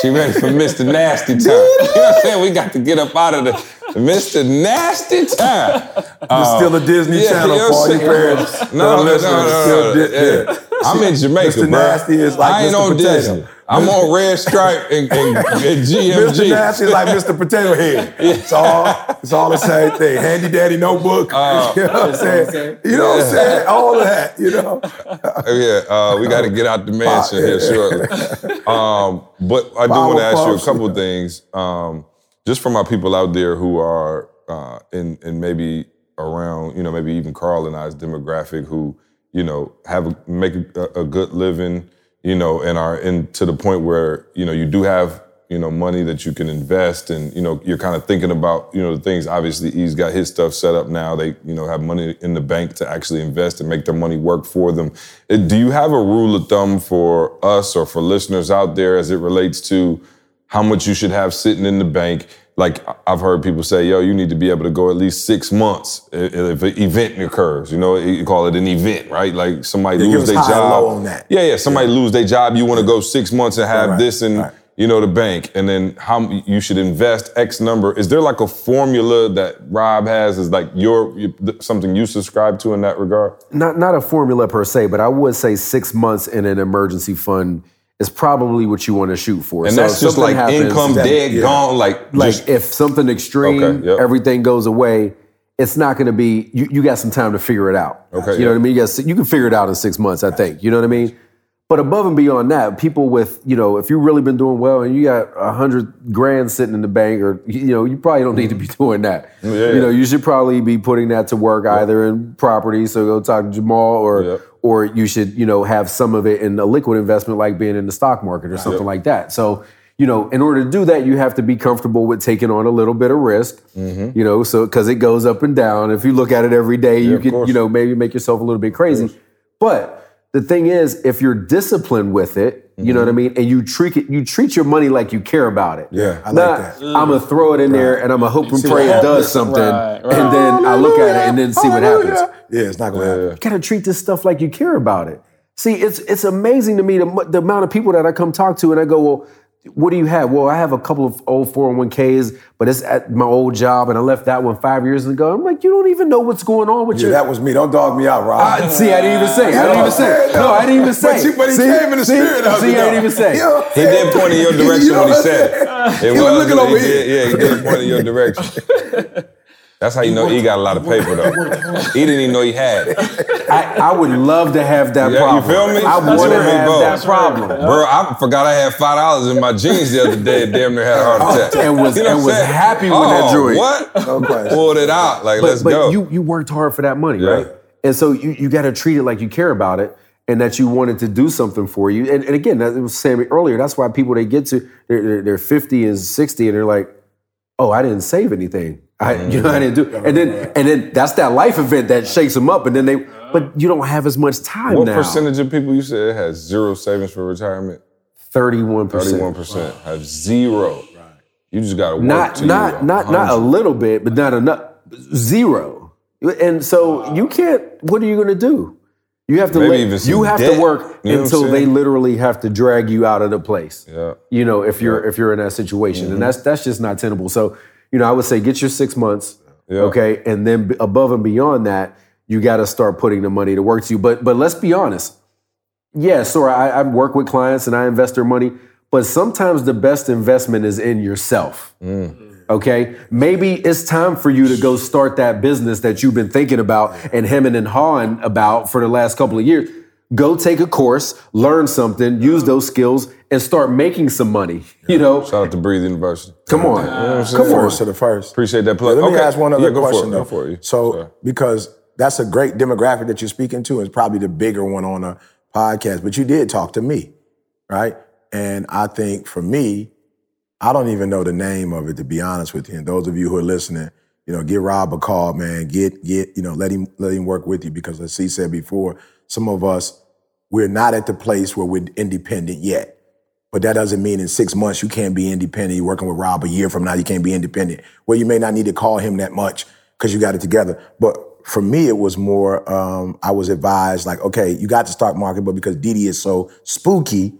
S4: She ready for Mr. Nasty time. You know what I'm saying? We got to get up out of the Mr. Nasty time.
S6: It's still a Disney Channel
S4: you
S6: for all
S4: what
S6: you
S4: I'm saying?
S6: parents.
S4: No, no, no,
S6: Listen,
S4: no,
S6: it's
S4: no,
S6: still
S4: no,
S6: Di-
S4: yeah.
S6: yeah.
S4: I'm in Jamaica,
S6: Mr.
S4: bro.
S6: Nasty is like
S4: I ain't
S6: Mr.
S4: on
S6: Potato.
S4: Disney. I'm on Red Stripe and, and, and GMG.
S6: Mr. Nasty is like Mr. Potato Head. It's all it's all the same thing. Handy Daddy Notebook.
S4: Uh,
S6: you know what I'm saying? You know what I'm saying? All of that, you know.
S4: yeah, uh, we got to get out the mansion here shortly. Um, but I do want to ask you a couple of things, um, just for my people out there who are uh, in in maybe around, you know, maybe even Carl and I's demographic, who you know have a, make a, a good living, you know, and are in to the point where you know you do have you know money that you can invest, and you know you're kind of thinking about you know the things. Obviously, he's got his stuff set up now. They you know have money in the bank to actually invest and make their money work for them. Uh, Do you have a rule of thumb for us or for listeners out there as it relates to how much you should have sitting in the bank? Like I- I've heard people say, "Yo, you need to be able to go at least six months if an event occurs." You know, you call it an event, right? Like somebody
S1: Yeah,
S4: lose their job.
S1: on that.
S4: Yeah, yeah. Somebody lose their job. You want to go six months and have
S1: Right,
S4: this and
S1: right.
S4: you know the bank, and then how you should invest X number. Is there like a formula that Rob has? Is like your you- th- something you subscribe to in that regard?
S7: not not a formula per se, but I would say six months in an emergency fund is probably what you want to shoot for.
S4: And
S7: So
S4: that's just like
S7: happens-
S4: income dead
S1: yeah.
S4: gone. Like
S7: Like
S4: just,
S7: if something extreme,
S4: Okay, yep.
S7: everything goes away. It's not going to be. You, you got some time to figure it out.
S4: Okay,
S7: you know
S4: yeah.
S7: what I mean. You, got, you can figure it out in six months. I think. You know what I mean. But above and beyond that, people with you know, if you've really been doing well and you got a hundred grand sitting in the bank, or you know, you probably don't need to be doing that.
S4: Yeah,
S7: you know, you should probably be putting that to work either in property. So go talk to Jamal, or. Or you should you know have some of it in a liquid investment like being in the stock market or something like that. So you know, in order to do that, you have to be comfortable with taking on a little bit of risk.
S4: Mm-hmm.
S7: You know, so because it goes up and down. If you look at it every day, you can you know maybe make yourself a little bit crazy. But the thing is, if you're disciplined with it, you know what I mm-hmm. mean, and you treat it, you treat your money like you care about it.
S1: Yeah, I like that.
S7: I'm gonna throw it in there and I'm gonna hope and pray it does something,
S5: Right, right.
S7: and then I look at it and then see what happens.
S1: Yeah, it's not gonna happen.
S7: You gotta treat this stuff like you care about it. See, it's it's amazing to me the, the amount of people that I come talk to and I go, well, what do you have? Well, I have a couple of old 401ks, but it's at my old job and I left that one five years ago. I'm like, you don't even know what's going on with
S1: Yeah,
S7: your.
S1: that was me. Don't dog me out, Rob.
S7: I- see, I didn't even say. I didn't even say. No, I didn't even say.
S1: But, you, but he
S7: See?
S1: came in the
S7: See?
S1: spirit of
S7: See,
S1: it.
S7: I didn't even say.
S1: You know
S4: he did point in your
S1: You
S4: direction
S1: know
S4: when he said it. It
S1: He was looking
S4: he
S1: over
S4: did-
S1: here.
S4: Yeah, he did point in your direction. That's how you know he got a lot of paper though. He didn't even know he had it.
S7: I, I would love to have that
S4: Yeah, you
S7: problem.
S4: feel me?
S7: I
S4: That's
S7: want to have
S4: both.
S7: that problem.
S4: Bro, I forgot I had five dollars in my jeans the other day. and Damn near had a heart oh, attack.
S7: And was-
S4: You know
S7: and
S4: what
S7: was
S4: saying?
S7: happy with that
S4: Oh,
S7: joint.
S4: What?
S1: No question.
S4: Pulled it out. Like,
S7: but,
S4: let's
S7: but
S4: go.
S7: you you worked hard for that money,
S4: Yeah.
S7: right? And so you, you got to treat it like you care about it and that you wanted to do something for you. And, and again, that was Sammy earlier. That's why people they get to they're, they're, they're 50 and 60 and they're like, oh, I didn't save anything. I you know I didn't do. And then and then that's that life event that shakes them up. And then they but you don't have as much time
S4: what
S7: now.
S4: percentage of people you said has zero savings for retirement?
S7: 31 percent.
S4: Thirty-one percent have zero. You just got to work.
S7: Not not not not a little bit, but not enough. Zero. And so you can't. What are you going to do? You have to.
S4: Maybe
S7: let- you have
S4: debt.
S7: to work
S4: You know
S7: until they literally have to drag you out of the place.
S4: Yeah.
S7: You know, if you're if you're in that situation,
S4: Mm-hmm.
S7: and that's that's just not tenable. So, you know, I would say get your six months,
S4: Yeah.
S7: okay, and then above and beyond that, you got to start putting the money to work to you. But but let's be honest. Yeah, so I, I work with clients and I invest their money, but sometimes the best investment is in yourself. Mm. Okay, maybe it's time for you to go start that business that you've been thinking about and hemming and hawing about for the last couple of years. Go take a course, learn something, use those skills, and start making some money. You know,
S4: Shout out to Breathe University.
S7: come on,
S1: Come first to the first.
S4: Appreciate that plug.
S1: Let me
S4: Okay.
S1: ask one other
S4: Yeah, go for
S1: question
S4: it,
S1: though.
S4: go for it.
S1: So,
S4: Sorry.
S1: because that's a great demographic that you're speaking to, and it's probably the bigger one on a podcast. But you did talk to me, right? And I think for me, I don't even know the name of it to be honest with you. And those of you who are listening, you know, give Rob a call, man. Get get you know, let him let him work with you because as he said before, some of us we're not at the place where we're independent yet. But that doesn't mean in six months you can't be independent. You're working with Rob a year from now, you can't be independent. Well, you may not need to call him that much because you got it together. But for me, it was more, um, I was advised, like, okay, you got the stock market, but because DD is so spooky,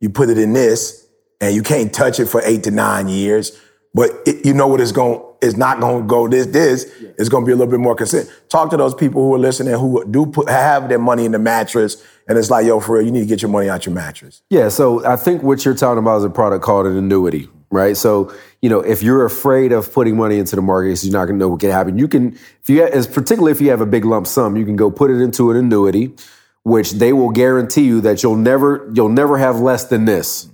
S1: you put it in this and you can't touch it for eight to nine years. But it, you know what it's going it's not going to go this this. It's going to be a little bit more consistent. Talk to those people who are listening who do put, have their money in the mattress, and it's like, yo, for real, you need to get your money out your mattress.
S7: Yeah, so I think what you're talking about is a product called an annuity, right? So, you know, if you're afraid of putting money into the market, so you're not going to know what can happen. You can, if you, as particularly if you have a big lump sum, you can go put it into an annuity, which they will guarantee you that you'll never, you'll never have less than this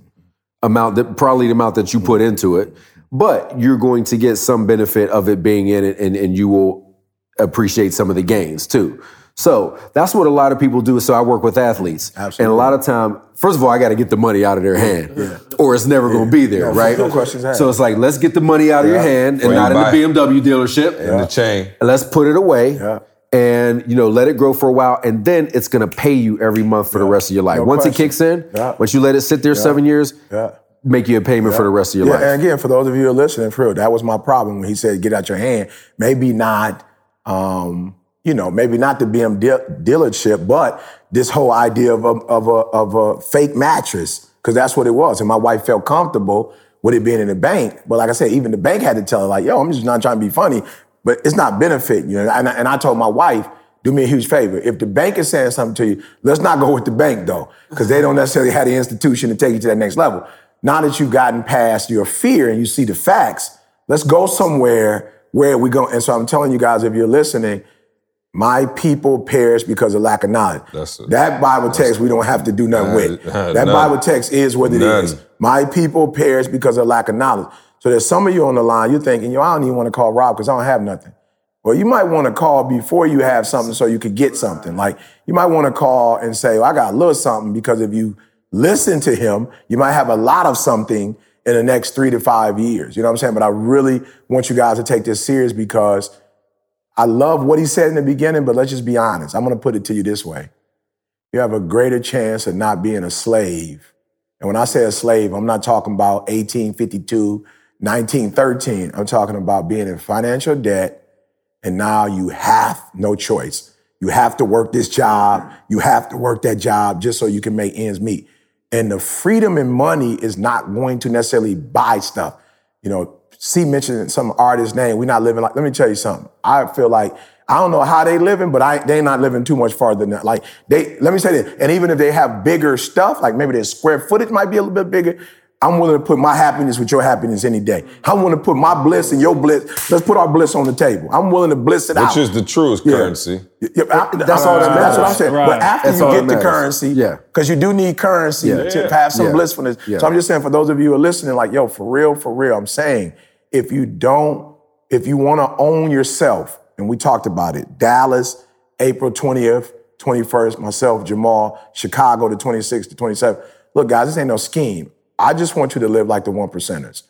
S7: amount, that probably the amount that you put into it. But you're going to get some benefit of it being in it, and, and you will appreciate some of the gains too. So that's what a lot of people do. So I work with athletes,
S1: Absolutely.
S7: and a lot of time, first of all, I got to get the money out of their hand, or it's never going to be there,
S1: No,
S7: right?
S1: no questions asked.
S7: So it's like let's get the money out of your hand, and not in the BMW dealership.
S4: In the chain.
S7: And let's put it away.
S1: Yeah.
S7: And you know, let it grow for a while, and then it's gonna pay you every month for the rest of your life.
S1: No
S7: once
S1: question.
S7: it kicks in,
S1: Yeah.
S7: once you let it sit there seven years,
S1: Yeah.
S7: Make you a payment for the rest of your
S1: yeah,
S7: life.
S1: and again, for those of you who are listening, for real, that was my problem when he said get out your hand. Maybe not, um, you know, maybe not the BM dealership, but this whole idea of a, of a, of a fake mattress, because that's what it was. And my wife felt comfortable with it being in the bank. But like I said, even the bank had to tell her, like, yo, I'm just not trying to be funny, but it's not benefiting you. And I, and I told my wife, do me a huge favor. If the bank is saying something to you, let's not go with the bank though, because they don't necessarily have the institution to take you to that next level. Now that you've gotten past your fear and you see the facts, let's go somewhere where we go. And so I'm telling you guys, if you're listening, my people perish because of lack of knowledge.
S4: A-
S1: that Bible text we don't have to do nothing with.
S4: Uh,
S1: that
S4: none.
S1: Bible text is what it is.
S4: None.
S1: My people perish because of lack of knowledge. So there's some of you on the line, you're thinking, yo, I don't even want to call Rob because I don't have nothing. Well, you might want to call before you have something so you could get something. Like you might want to call and say, well, I got a little something because if you listen to him, you might have a lot of something in the next three to five years. You know what I'm saying? But I really want you guys to take this serious because I love what he said in the beginning, but let's just be honest. I'm going to put it to you this way. You have a greater chance of not being a slave. And when I say a slave, I'm not talking about 1852, 1913. I'm talking about being in financial debt and now you have no choice. You have to work this job. You have to work that job just so you can make ends meet. And the freedom and money is not going to necessarily buy stuff. You know, C mentioned some artist's name. We're not living like, let me tell you something. I feel like, I don't know how they living, but I, they not living too much farther than that. Like they, let me say this, and even if they have bigger stuff, like maybe their square footage might be a little bit bigger, I'm willing to put my happiness with your happiness any day. I'm willing to put my bliss and your bliss. Let's put our bliss on the table. I'm willing to bliss it out.
S4: Which is the truest
S1: Yeah.
S4: currency.
S1: Yeah, I-
S7: That's all that
S1: That's what I'm saying.
S5: Right.
S1: But after
S7: That's
S1: you get the
S7: matters.
S1: currency,
S7: Yeah.
S1: because you do need currency
S7: Yeah.
S1: to have some
S7: Yeah.
S1: blissfulness.
S7: Yeah.
S1: So I'm just saying, for those of you who are listening, like, yo, for real, for real, I'm saying, if you don't, if you want to own yourself, and we talked about it, Dallas, April 20th, 21st, myself, Jamal, Chicago, the 26th to 27th. Look, guys, this ain't no scheme. I just want you to live like the one percenters.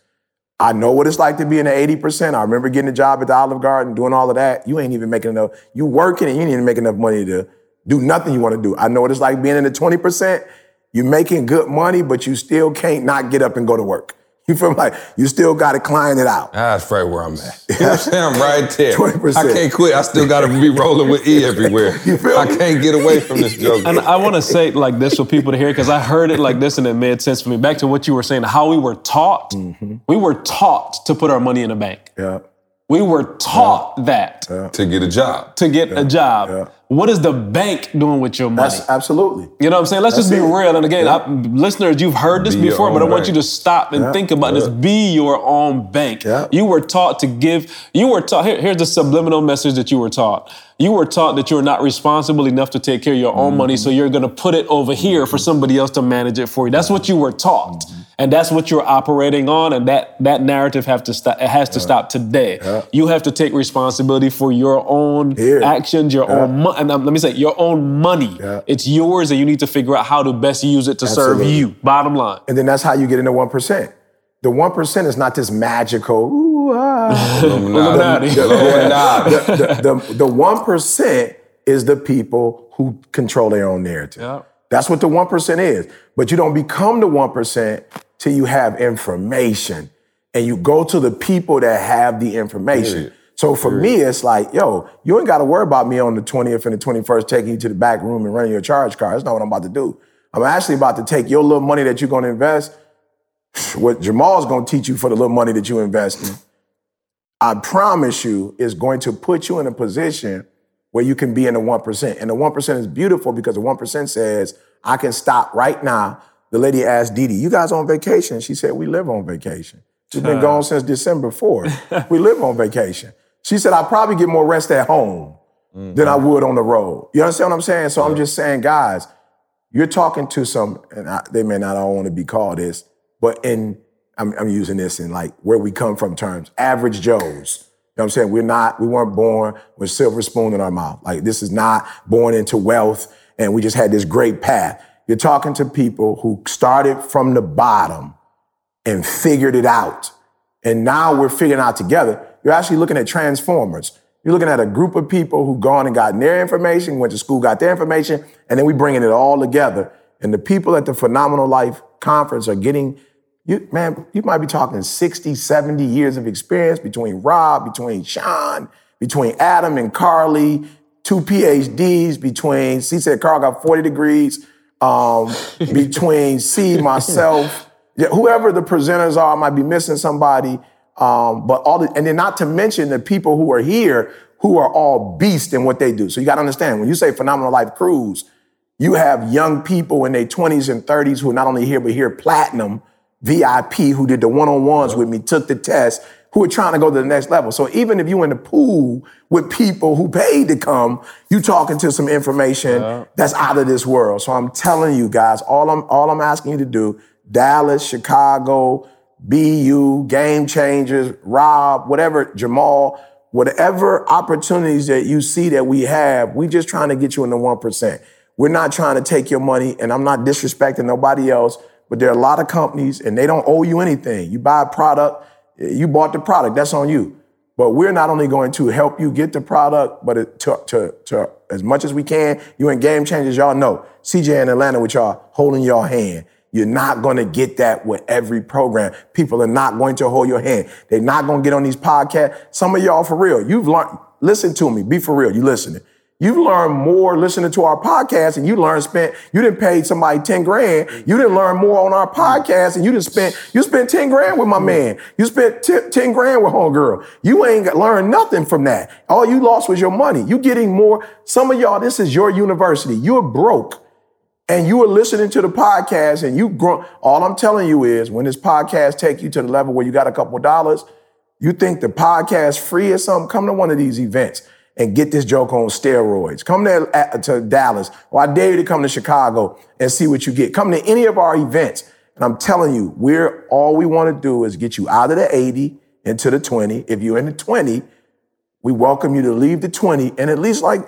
S1: I know what it's like to be in the 80%. I remember getting a job at the Olive Garden, doing all of that. You ain't even making enough. You working and you ain't even making enough money to do nothing you want to do. I know what it's like being in the 20%. You're making good money, but you still can't not get up and go to work. You feel like you still got to climb it out.
S4: That's right where I'm at. You know I'm saying? I'm right there.
S1: 20%.
S4: I can't quit. I still got to be rolling with E everywhere.
S1: feel
S4: I
S1: me?
S4: can't get away from this joke.
S5: And I want to say like this for people to hear because I heard it like this and it made sense for me. Back to what you were saying, how we were taught. Mm-hmm. We were taught to put our money in a bank.
S1: Yeah.
S5: We were taught that Yeah.
S4: to get a job.
S5: to get a job.
S1: Yeah.
S5: What is the bank doing with your money?
S1: That's absolutely.
S5: You know what I'm saying? Let's just be
S1: it.
S5: real. And again, I, listeners, you've heard this
S4: Be
S5: before, but I want
S4: bank.
S5: you to stop and
S1: Yeah,
S5: think about
S1: yeah.
S5: this. Be your own bank.
S1: Yeah.
S5: You were taught to give. You were taught. Here, here's the subliminal message that you were taught. You were taught that you're not responsible enough to take care of your own money,
S1: Mm-hmm.
S5: so you're going to put it over here for somebody else to manage it for you. That's what you were taught,
S1: Mm-hmm.
S5: And that's what you're operating on. And that that narrative have to stop. It has to stop today. You have to take responsibility for your own
S1: Here.
S5: actions, your own money. And um, let me say, your own money.
S1: Yeah.
S5: It's yours, and you need to figure out how to best use it to serve you. Bottom line.
S1: And then that's how you get into 1%. The 1% is not this magical, ooh, Ooh, ah.
S4: Illuminati.
S1: the,
S4: Illuminati.
S1: the, the, the 1% is the people who control their own narrative.
S5: Yeah.
S1: That's what the 1% is. But you don't become the 1% till you have information and you go to the people that have the information.
S4: Period.
S1: So for me, it's like, yo, you ain't got to worry about me on the 20th and the 21st taking you to the back room and running your charge card. That's not what I'm about to do. I'm actually about to take your little money that you're going to invest, what Jamal's going to teach you for the little money that you invest in. I promise you, is going to put you in a position where you can be in the 1%. And the 1% is beautiful because the 1% says, I can stop right now. The lady asked Didi, you guys on vacation? She said, we live on vacation. She's been gone since December 4th. we live on vacation. She said, I probably get more rest at home than I mm-hmm. would on the road. You understand what I'm saying? So I'm just saying, guys, you're talking to some, and I, they may not all want to be called this, but in, I'm, I'm using this in like where we come from terms, average Joes. You know what I'm saying? We're not, we weren't born with silver spoon in our mouth. Like this is not born into wealth and we just had this great path. You're talking to people who started from the bottom and figured it out. And now we're figuring out together. You're actually looking at transformers. You're looking at a group of people who gone and gotten their information, went to school, got their information, and then we bringing it all together. And the people at the Phenomenal Life Conference are getting, you man, you might be talking 60, 70 years of experience between Rob, between Sean, between Adam and Carly, two PhDs, between, C said Carl got 40 degrees, um, between C, myself, yeah, whoever the presenters are, I might be missing somebody. Um, but all the, and then not to mention the people who are here who are all beasts in what they do. So you got to understand when you say phenomenal life cruise, you have young people in their 20s and 30s who are not only here but here platinum VIP who did the one-on-ones with me, took the test, who are trying to go to the next level. So even if you in the pool with people who paid to come, you talking to some information that's out of this world. So I'm telling you guys, all I'm all I'm asking you to do, Dallas, Chicago, BU, Game Changers, Rob, whatever, Jamal, whatever opportunities that you see that we have, we just trying to get you in the 1%. We're not trying to take your money, and I'm not disrespecting nobody else, but there are a lot of companies and they don't owe you anything. You buy a product, you bought the product, that's on you. But we're not only going to help you get the product, but to, to, to as much as we can, you and Game Changers, y'all know, CJ in Atlanta with y'all holding your hand. You're not going to get that with every program. People are not going to hold your hand. They're not going to get on these podcasts. Some of y'all for real, you've learned, listen to me, be for real, you listening. You've learned more listening to our podcast and you learned spent, you didn't pay somebody 10 grand. You didn't learn more on our podcast and you didn't spent, you spent 10 grand with my man. You spent 10, 10 grand with homegirl. You ain't learned nothing from that. All you lost was your money. You getting more. Some of y'all, this is your university. You're broke and you are listening to the podcast and you grow. All I'm telling you is when this podcast take you to the level where you got a couple dollars, you think the podcast free or something, come to one of these events and get this joke on steroids. Come there at, to Dallas, or I dare you to come to Chicago and see what you get. Come to any of our events. And I'm telling you, we're all we want to do is get you out of the 80 into the 20. If you're in the 20, we welcome you to leave the 20 and at least like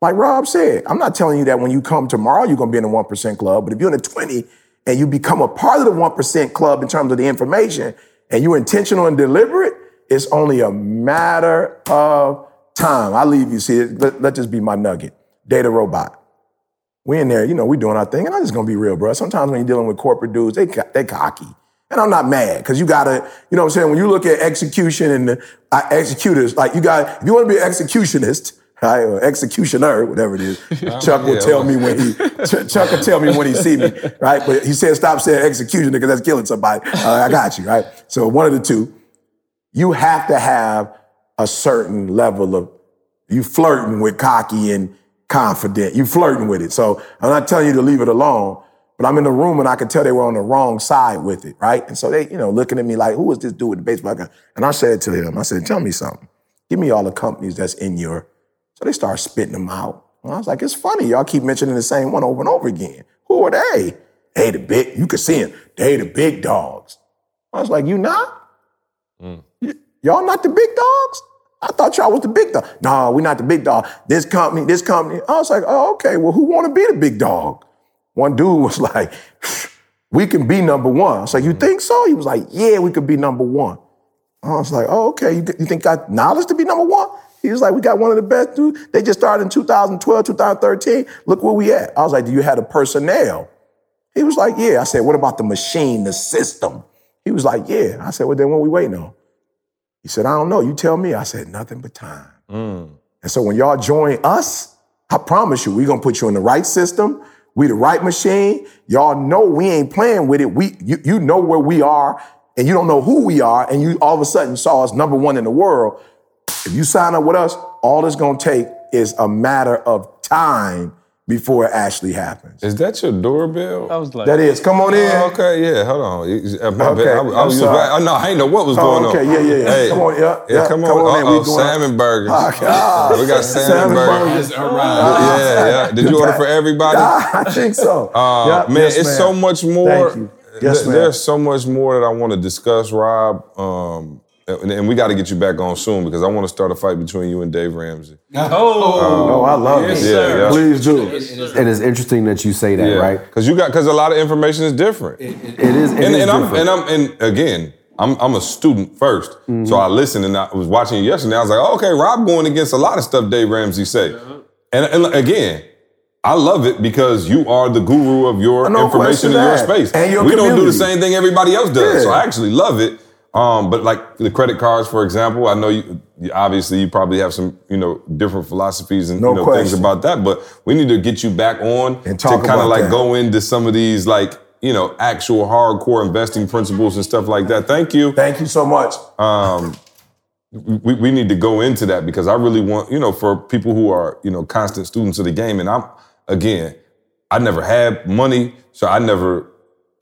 S1: like Rob said, I'm not telling you that when you come tomorrow, you're to be in the 1% club. But if you're in the 20 and you become a part of the 1% club in terms of the information and you're intentional and deliberate, it's only a matter of time. I leave you, see, let, let this be my nugget. DataRobot. We in there, you know, we doing our thing. And I'm just going to be real, bro. Sometimes when you're dealing with corporate dudes, they, they cocky. And I'm not mad because you gotta, you know what I'm saying? When you look at execution and the uh, executors, like you got, if you want to be an executionist, right, or executioner, whatever it is, Chuck will tell me when he, Ch- Chuck will tell me when he see me, right? But he said stop saying executioner because that's killing somebody. Uh, I got you, right? So one of the two, you have to have a certain level of, you flirting with cocky and confident. You flirting with it. So I'm not telling you to leave it alone, but I'm in the room and I could tell they were on the wrong side with it, right? And so they, you know, looking at me like, who is this dude with the baseball gun? And I said to him, I said, tell me something. Give me all the companies that's in your. So they start spitting them out. And I was like, it's funny. Y'all keep mentioning the same one over and over again. Who are they? They the big, you could see them. They the big dogs. I was like, you not? Mm. Y- y'all not the big dogs? I thought y'all was the big dog. No, we're not the big dog. This company, this company. I was like, oh, okay, well, who want to be the big dog? One dude was like, we can be number one. I was like, you think so? He was like, yeah, we could be number one. I was like, oh, okay. You, th- you think I got knowledge to be number one? He was like, we got one of the best dudes. They just started in 2012, 2013. Look where we at. I was like, do you have the personnel? He was like, yeah. I said, what about the machine, the system? He was like, yeah. I said, well, then what we waiting on? He said, I don't know. You tell me. I said, nothing but time. Mm. And so when y'all join us, I promise you, we're gonna put you in the right system. We the right machine. Y'all know we ain't playing with it. We you, you know where we are, and you don't know who we are, and you all of a sudden saw us number one in the world. If you sign up with us, all it's gonna take is a matter of time before it actually happens.
S4: Is that your doorbell?
S5: I was like,
S1: That is, come on in.
S4: Oh, okay, yeah, hold on.
S1: Okay.
S4: I, I
S1: I'm
S4: was
S1: sorry.
S4: right. Oh, no, I ain't know what was
S1: Oh,
S4: going
S1: okay,
S4: on.
S1: Okay, yeah, yeah, yeah.
S4: Hey,
S1: Come on, yeah, yeah,
S4: come on.
S1: come on in, we
S4: Uh-oh,
S1: doing-
S4: salmon burgers.
S1: Ah,
S4: we got salmon, burgers. Yeah, yeah. Did you order for everybody?
S1: I think so.
S4: Uh,
S1: Yep,
S4: man,
S1: yes,
S4: it's
S1: ma'am.
S4: so much more.
S1: Thank you. Yes,
S4: th-
S1: ma'am.
S4: There's so much more that I want to discuss, Rob. Um, and, and we got to get you back on soon because I want to start a fight between you and Dave Ramsey.
S1: Oh, I love
S5: Yes,
S1: it.
S4: Yeah, yeah.
S1: Please do.
S7: And it's interesting that you say that,
S4: Yeah,
S7: right?
S4: Because you got because a lot of information is different.
S7: It is. It
S4: and,
S7: is
S4: and I'm and I'm and again, I'm I'm a student 1st
S1: Mm-hmm.
S4: so I listened and I was watching you yesterday. I was like, oh, okay, Rob going against a lot of stuff Dave Ramsey say, and, and again. I love it because you are the guru of your
S1: No
S4: information
S1: question
S4: in your space.
S1: And your
S4: we don't do the same thing everybody else does. So I actually love it. Um, but like the credit cards, for example, I know you you- obviously you probably have some, you know, different philosophies and
S1: No
S4: you know, things about that. But we need to get you back on
S1: And
S4: to kind of like
S1: that.
S4: go into some of these like you know actual hardcore investing principles and stuff like that. Thank you.
S1: Thank you so much.
S4: Um, we, we need to go into that because I really want you know for people who are you know constant students of the game, and I'm again, I never had money, so I never.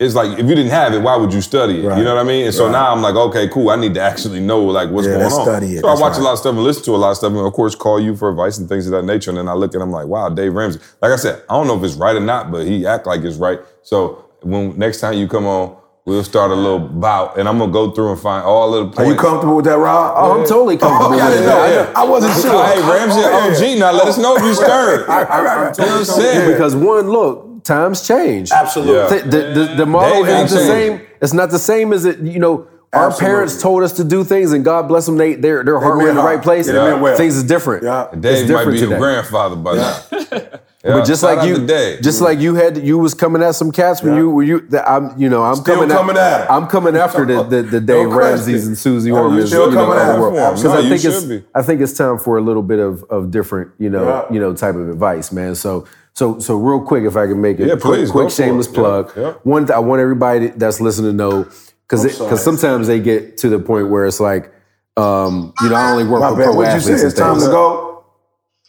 S4: It's like if you didn't have it, why would you study it?
S1: Right.
S4: You know what I mean? And so
S1: Right.
S4: now I'm like, okay, cool. I need to actually know like what's
S1: Yeah,
S4: going
S1: let's
S4: on.
S1: study it.
S4: So I
S1: That's
S4: watch a lot of stuff and listen to a lot of stuff, and of course call you for advice and things of that nature. And then I look and I'm like, wow, Dave Ramsey. Like I said, I don't know if it's right or not, but he act like it's right. So when next time you come on, we'll start a little bout, and I'm gonna go through and find all of the
S1: Are you comfortable with that, Rob?
S7: Oh, I'm totally oh, comfortable
S1: Oh, yeah, I
S7: with
S1: didn't
S7: that.
S1: know. I wasn't sure.
S4: Hey, Ramsey,
S1: Oh, yeah.
S4: OG, now let us know if you stirred.
S1: I- I- I-
S4: You know what I'm saying?
S7: Because one, look, times change.
S1: Absolutely.
S4: Yeah.
S7: The, the, the, the model isn't the
S4: changed.
S7: same. It's not the same as it. You know, our
S1: Absolutely.
S7: parents told us to do things, and God bless them. They their their heart was in
S1: meant
S7: the right place.
S1: Yeah, they well.
S7: Things is different.
S1: Yeah.
S7: It's
S4: Dave might
S7: different
S4: be your grandfather by now. Yeah,
S7: But just
S4: shout
S7: like you,
S4: to Dave.
S7: just like you had, you was coming at some cats when
S1: Yeah.
S7: you, were you, that I'm, you know, I'm
S1: Still
S7: coming,
S1: coming at 'em.
S7: I'm coming after the the, the Dave
S1: question.
S7: Ramseys and Susie
S1: Oh, you
S7: Ormans.
S1: still
S7: you know,
S1: coming
S7: of
S1: at
S7: world. Because
S4: No,
S7: I think it's,
S4: be.
S7: I think it's time for a little bit of of different, you know,
S1: Yeah.
S7: you know, type of advice, man. So, so, so real quick, if I can make it,
S4: Yeah,
S7: quick,
S4: please,
S7: quick
S4: go for
S7: shameless
S4: it.
S7: plug.
S4: Yeah, yeah.
S7: One, th- I want everybody that's listening to know because because sometimes they get to the point where it's like, um, you know, I only work
S1: My
S7: with
S1: bad.
S7: pro
S1: What'd you
S7: athletes
S1: say?
S7: and
S1: It's time
S7: things.
S1: to go?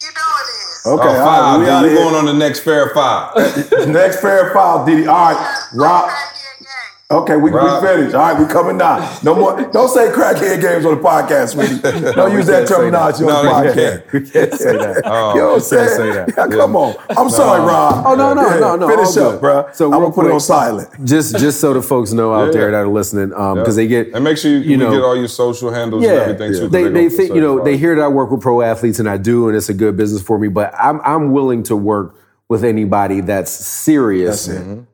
S8: You know it is.
S1: Okay,
S4: Oh,
S1: all right,
S4: five.
S1: we
S4: Then
S1: out
S4: you going on the next fair five.
S1: Next fair file, Diddy. All right, Rob. Okay, we, we finished. All right, we coming down. No more. Don't say crackhead games on the podcast, sweetie. Don't use that terminology
S4: No,
S1: on the
S4: no, you
S1: podcast.
S7: We can't say that.
S4: Oh,
S1: you know what I'm saying?
S7: say that.
S1: Yeah, come on. I'm sorry, Rob.
S7: Oh, no, no,
S1: Yeah,
S7: no, no,
S1: Finish up, bro.
S7: So
S1: I'm gonna put it on silent.
S7: just just so the folks know out
S4: Yeah,
S7: there that are listening, because
S4: Yeah.
S7: they get
S4: and make sure you,
S7: you
S4: you
S7: know-
S4: get all your social handles
S7: yeah,
S4: and everything too. 'cause
S7: they
S4: gonna
S7: they think you know
S4: certify
S7: they hear that I work with pro athletes and I do, and it's a good business for me. But I'm I'm willing to work with anybody that's serious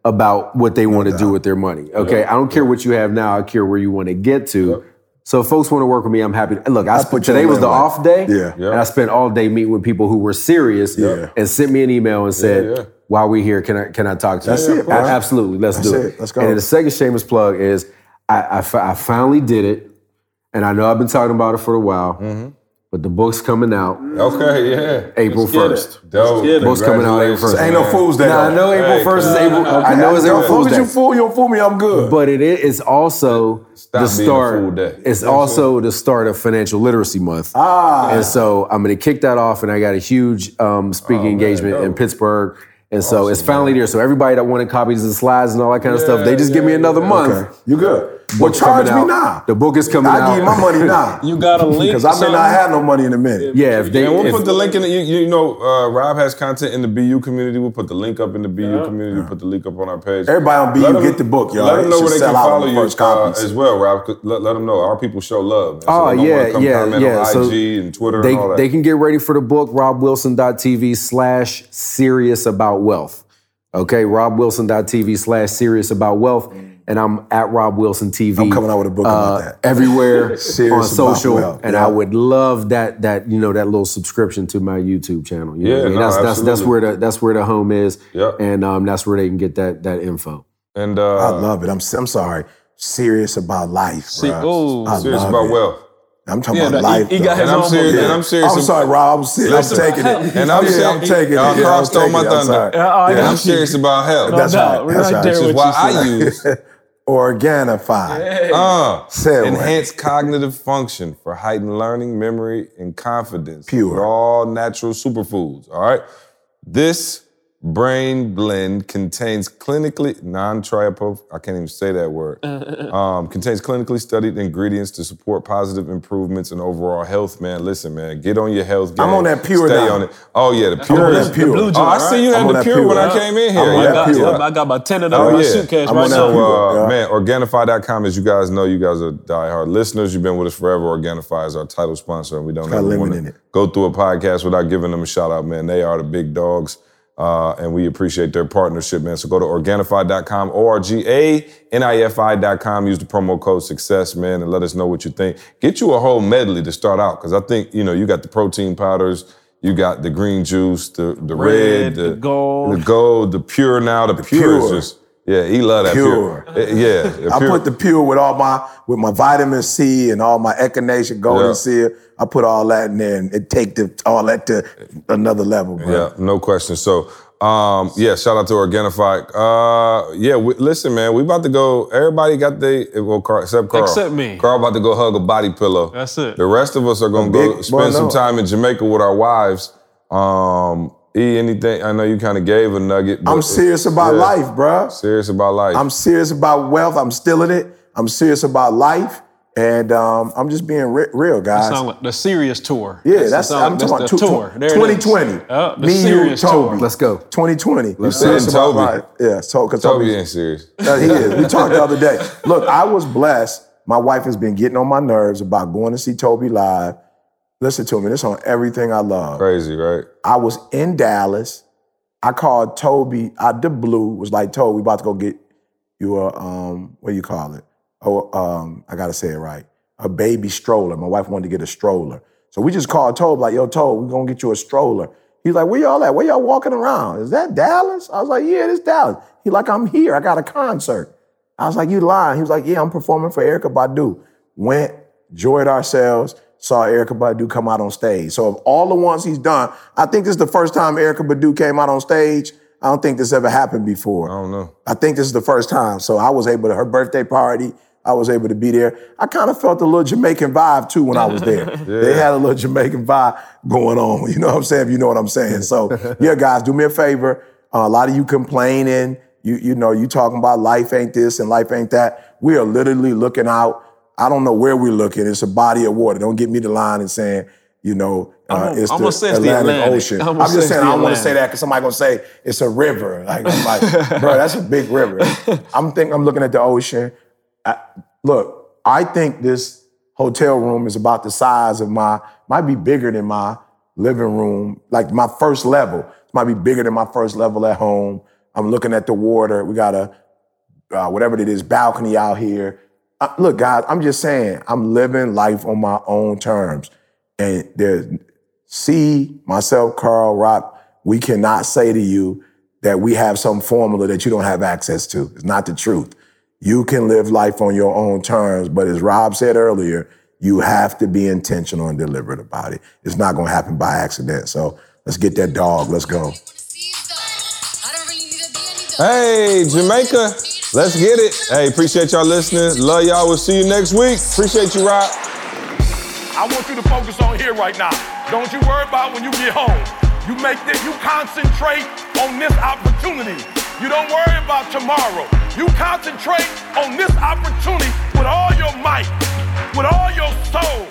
S7: about what they want to do with their money. Okay, I don't care what you have now. I care where you want to get to. So if folks want to work with me, I'm happy. To, look, I,
S1: I
S7: spent today was the off day,
S1: Yeah.
S7: And I spent all day meeting with people who were serious
S1: Yeah.
S7: and sent me an email and said,
S4: Yeah, yeah.
S7: "While we're here, can I can I talk to
S1: That's
S7: you?"
S1: it.
S7: A- Absolutely, let's
S1: That's
S7: do
S1: it.
S7: it.
S1: Let's go.
S7: And the second shameless plug is I, I, I finally did it, and I know I've been talking about it for a while,
S1: Mm-hmm.
S7: But the book's coming out
S4: Okay, yeah.
S7: April first.
S4: Dope.
S7: Book's coming out April
S4: Congratulations,
S7: first.
S1: Ain't no. Fool's Day.
S7: Now I know April
S4: Hey,
S7: first is
S4: okay.
S7: April. I know it's
S1: As
S7: April Fool's
S1: as you fool, you don't fool me. I'm good.
S7: but it is also
S4: Stop
S7: the
S4: being a
S7: start.
S4: fool day.
S7: It's also the start of Financial Literacy Month.
S1: ah,
S7: And so I'm going to kick that off, and I got a huge um, speaking engagement in. Pittsburgh. And so it's finally there. So everybody that wanted copies of the slides and all that kind of stuff, they just give me another month.
S1: okay, you good. Well,
S7: Book's
S1: charge
S7: coming
S1: me
S7: out.
S1: now.
S7: The book is coming
S1: I
S7: out.
S1: give you my money now.
S5: You got a link.
S1: Because I may
S5: something?
S1: not have no money in a minute.
S7: Yeah, if they,
S4: And we'll
S7: if-
S4: put the link in the, you, you know, uh, Rob has content in the BU community. We'll put the link up in the BU community. We'll put the link up on our page.
S1: Everybody on BU,
S4: Let 'em-
S1: get the book, y'all.
S4: Let them know
S1: should
S4: where they
S1: sell
S4: can follow
S1: the
S4: you uh, as well, Rob. Let, let them know. Our people show love. man. So
S7: Oh
S4: they might
S7: yeah,
S4: come
S7: yeah, yeah.
S4: on
S7: So
S4: IG and Twitter
S7: they
S4: and all that.
S7: they can get ready for the book. RobWilson.tv slash serious about wealth. Okay, RobWilson.tv slash serious about wealth. And I'm at Rob Wilson TV.
S1: I'm coming out with a book about that.
S7: everywhere on
S1: about
S7: social,
S1: wealth,
S7: and
S1: yeah.
S7: I would love that that you know that little subscription to my YouTube channel. You know
S4: Yeah,
S7: what I mean?
S4: no,
S7: that's, that's that's where the that's where the home is,
S4: Yeah.
S7: and um, that's where they can get that that info.
S4: And
S1: I
S4: uh,
S1: love it. I'm I'm sorry. Serious about life,
S5: See-
S1: bruh.
S5: oh.
S4: Serious about
S1: it.
S4: wealth.
S1: I'm talking
S5: Yeah,
S1: about
S5: no,
S1: life.
S5: he got his
S4: And I'm
S5: own
S4: serious.
S5: book.
S4: And I'm serious.
S1: I'm sorry, Rob. I'm, serious. I'm taking it.
S4: And I'm
S1: yeah,
S4: serious.
S1: I'm taking it.
S4: Y'all
S1: Yeah, I'm
S4: crossed on my
S1: taking it. I'm
S4: thunder.
S5: Yeah, I
S4: and
S5: got
S4: I'm serious about health.
S5: No
S1: That's
S5: doubt.
S1: right. That's
S5: right
S1: right. Which
S4: Which is why I use
S1: Organifi.
S4: uh,
S1: Say it.
S4: enhanced cognitive function for heightened learning, memory, and confidence.
S1: Pure.
S4: With all natural superfoods. All right. This brain blend contains clinically non-triopoph. I can't even say that word. Um, contains clinically studied ingredients to support positive improvements in overall health. Man, listen, man, get on your health. Game.
S1: I'm on that Pure
S4: Stay
S1: now.
S4: on it. Oh yeah, the
S1: I'm
S4: pure.
S1: on that pure.
S5: blue
S4: Oh, I see you had the pure,
S1: pure.
S4: when I came in here.
S1: I'm on
S5: I
S1: that
S5: got,
S1: pure.
S5: I got about 10 of them
S4: Oh,
S5: in my
S4: yeah.
S5: suitcase
S1: I'm
S5: right
S1: on
S5: now.
S4: So, uh,
S1: Yeah.
S4: man, Organifi.com, as you guys know, you guys are diehard listeners. You've been with us forever. Organifi is our title sponsor, and we don't
S1: got
S4: ever
S1: lemon
S4: want
S1: in
S4: to
S1: it.
S4: go through a podcast without giving them a shout out, man. They are the big dogs, uh, and we appreciate their partnership, man. So go to Organifi.com, O-R-G-A-N-I-F-I.com. Use the promo code SUCCESS, man, and let us know what you think. Get you a whole medley to start out, because I think, you know, you got the protein powders, you got the green juice, the, the red,
S5: Red, the gold.
S4: the gold, the pure now, the, pure.
S1: pure.
S4: is just, yeah, he love that pure.
S1: Pure.
S4: Uh, Yeah, the
S1: I put the pure with all my with my vitamin C and all my echinacea golden
S4: Yeah.
S1: seal. I put all that in there and it take the all that to another level, bro.
S4: Yeah, no question. So, um, yeah, shout out to Organifi. Uh, yeah, we, listen, man, we about to go. Everybody got they well, Carl, except Carl.
S5: Except me.
S4: Carl about to go hug a body pillow.
S5: That's it.
S4: The rest of us are gonna
S1: A
S4: go spend
S1: boy,
S4: some time in Jamaica with our wives. Um, E, anything? I know you kind of gave a nugget. but
S1: I'm serious about
S4: yeah,
S1: life, bro.
S4: Serious about life.
S1: I'm serious about wealth. I'm still in it. I'm serious about life, and um, I'm just being re- real, guys.
S5: Sound like the serious tour.
S1: yeah, that's
S5: sound
S1: I'm
S5: like-
S1: talking about two-
S5: tour. There
S1: 2020.
S5: Uh, the
S1: Me, you, Toby.
S5: tour.
S7: Let's go.
S1: 2020. I'm
S4: see
S1: serious about
S4: Toby.
S1: life. Yeah, so because
S4: Toby ain't serious.
S1: Uh, he is. We talked the other day. Look, I was blessed. My wife has been getting on my nerves about going to see Toby live. Listen to me. This on everything I love.
S4: Crazy, right?
S1: I was in Dallas. I called Toby out the blue. Was like, Toby, we about to go get you a um, what do you call it? Oh, um, I gotta say it right. A baby stroller. My wife wanted to get a stroller. So we just called Toby, like, yo, Toby, we gonna get you a stroller. He's like, where y'all at? Where y'all walking around? Is that Dallas? I was like, yeah, it's Dallas. He like, I'm here. I got a concert. I was like, you lying. He was like, yeah, I'm performing for Erykah Badu. Went, enjoyed ourselves, saw Erykah Badu come out on stage. So of all the ones he's done, I think this is the first time Erykah Badu came out on stage. I don't think this ever happened before.
S4: I don't know.
S1: I think this is the first time. So I was able to, her birthday party, I was able to be there. I kind of felt a little Jamaican vibe too when I was there. They had a little Jamaican vibe going on. You know what I'm saying? If you know what I'm saying. So yeah, guys, do me a favor. Uh, a lot of you complaining, you, you know, you talking about life ain't this and life ain't that. We are literally looking out. I don't know where we're looking. It's a body of water. Don't get me the line and saying, you know, uh,
S5: I'm
S1: it's
S5: I'm
S1: the
S5: it's the
S1: Atlantic
S5: Atlantic.
S1: Ocean.
S5: I'm
S1: I'm, just saying I don't want to say that because somebody gonna say it's a river. Like, I'm like, bro, that's a big river. I'm thinking I'm looking at the ocean. I, look, I think this hotel room is about the size of my, might be bigger than my living room, like my first level. It might be bigger than my first level at home. I'm looking at the water. We got a, uh, whatever it is, balcony out here. Look, guys, I'm just saying, I'm living life on my own terms. And there's, C, myself, Carl, Rock, we cannot say to you that we have some formula that you don't have access to. It's not the truth. You can live life on your own terms, but as Rob said earlier, you have to be intentional and deliberate about it. It's not going to happen by accident. So let's get that dog. Let's go.
S4: Hey, Jamaica, let's get it. Hey, appreciate y'all listening. Love y'all. We'll see you next week. Appreciate you, Rob.
S9: I want you to focus on here right now. Don't you worry about when you get home. You make this, you concentrate on this opportunity. You don't worry about tomorrow. You concentrate on this opportunity with all your might, with all your soul,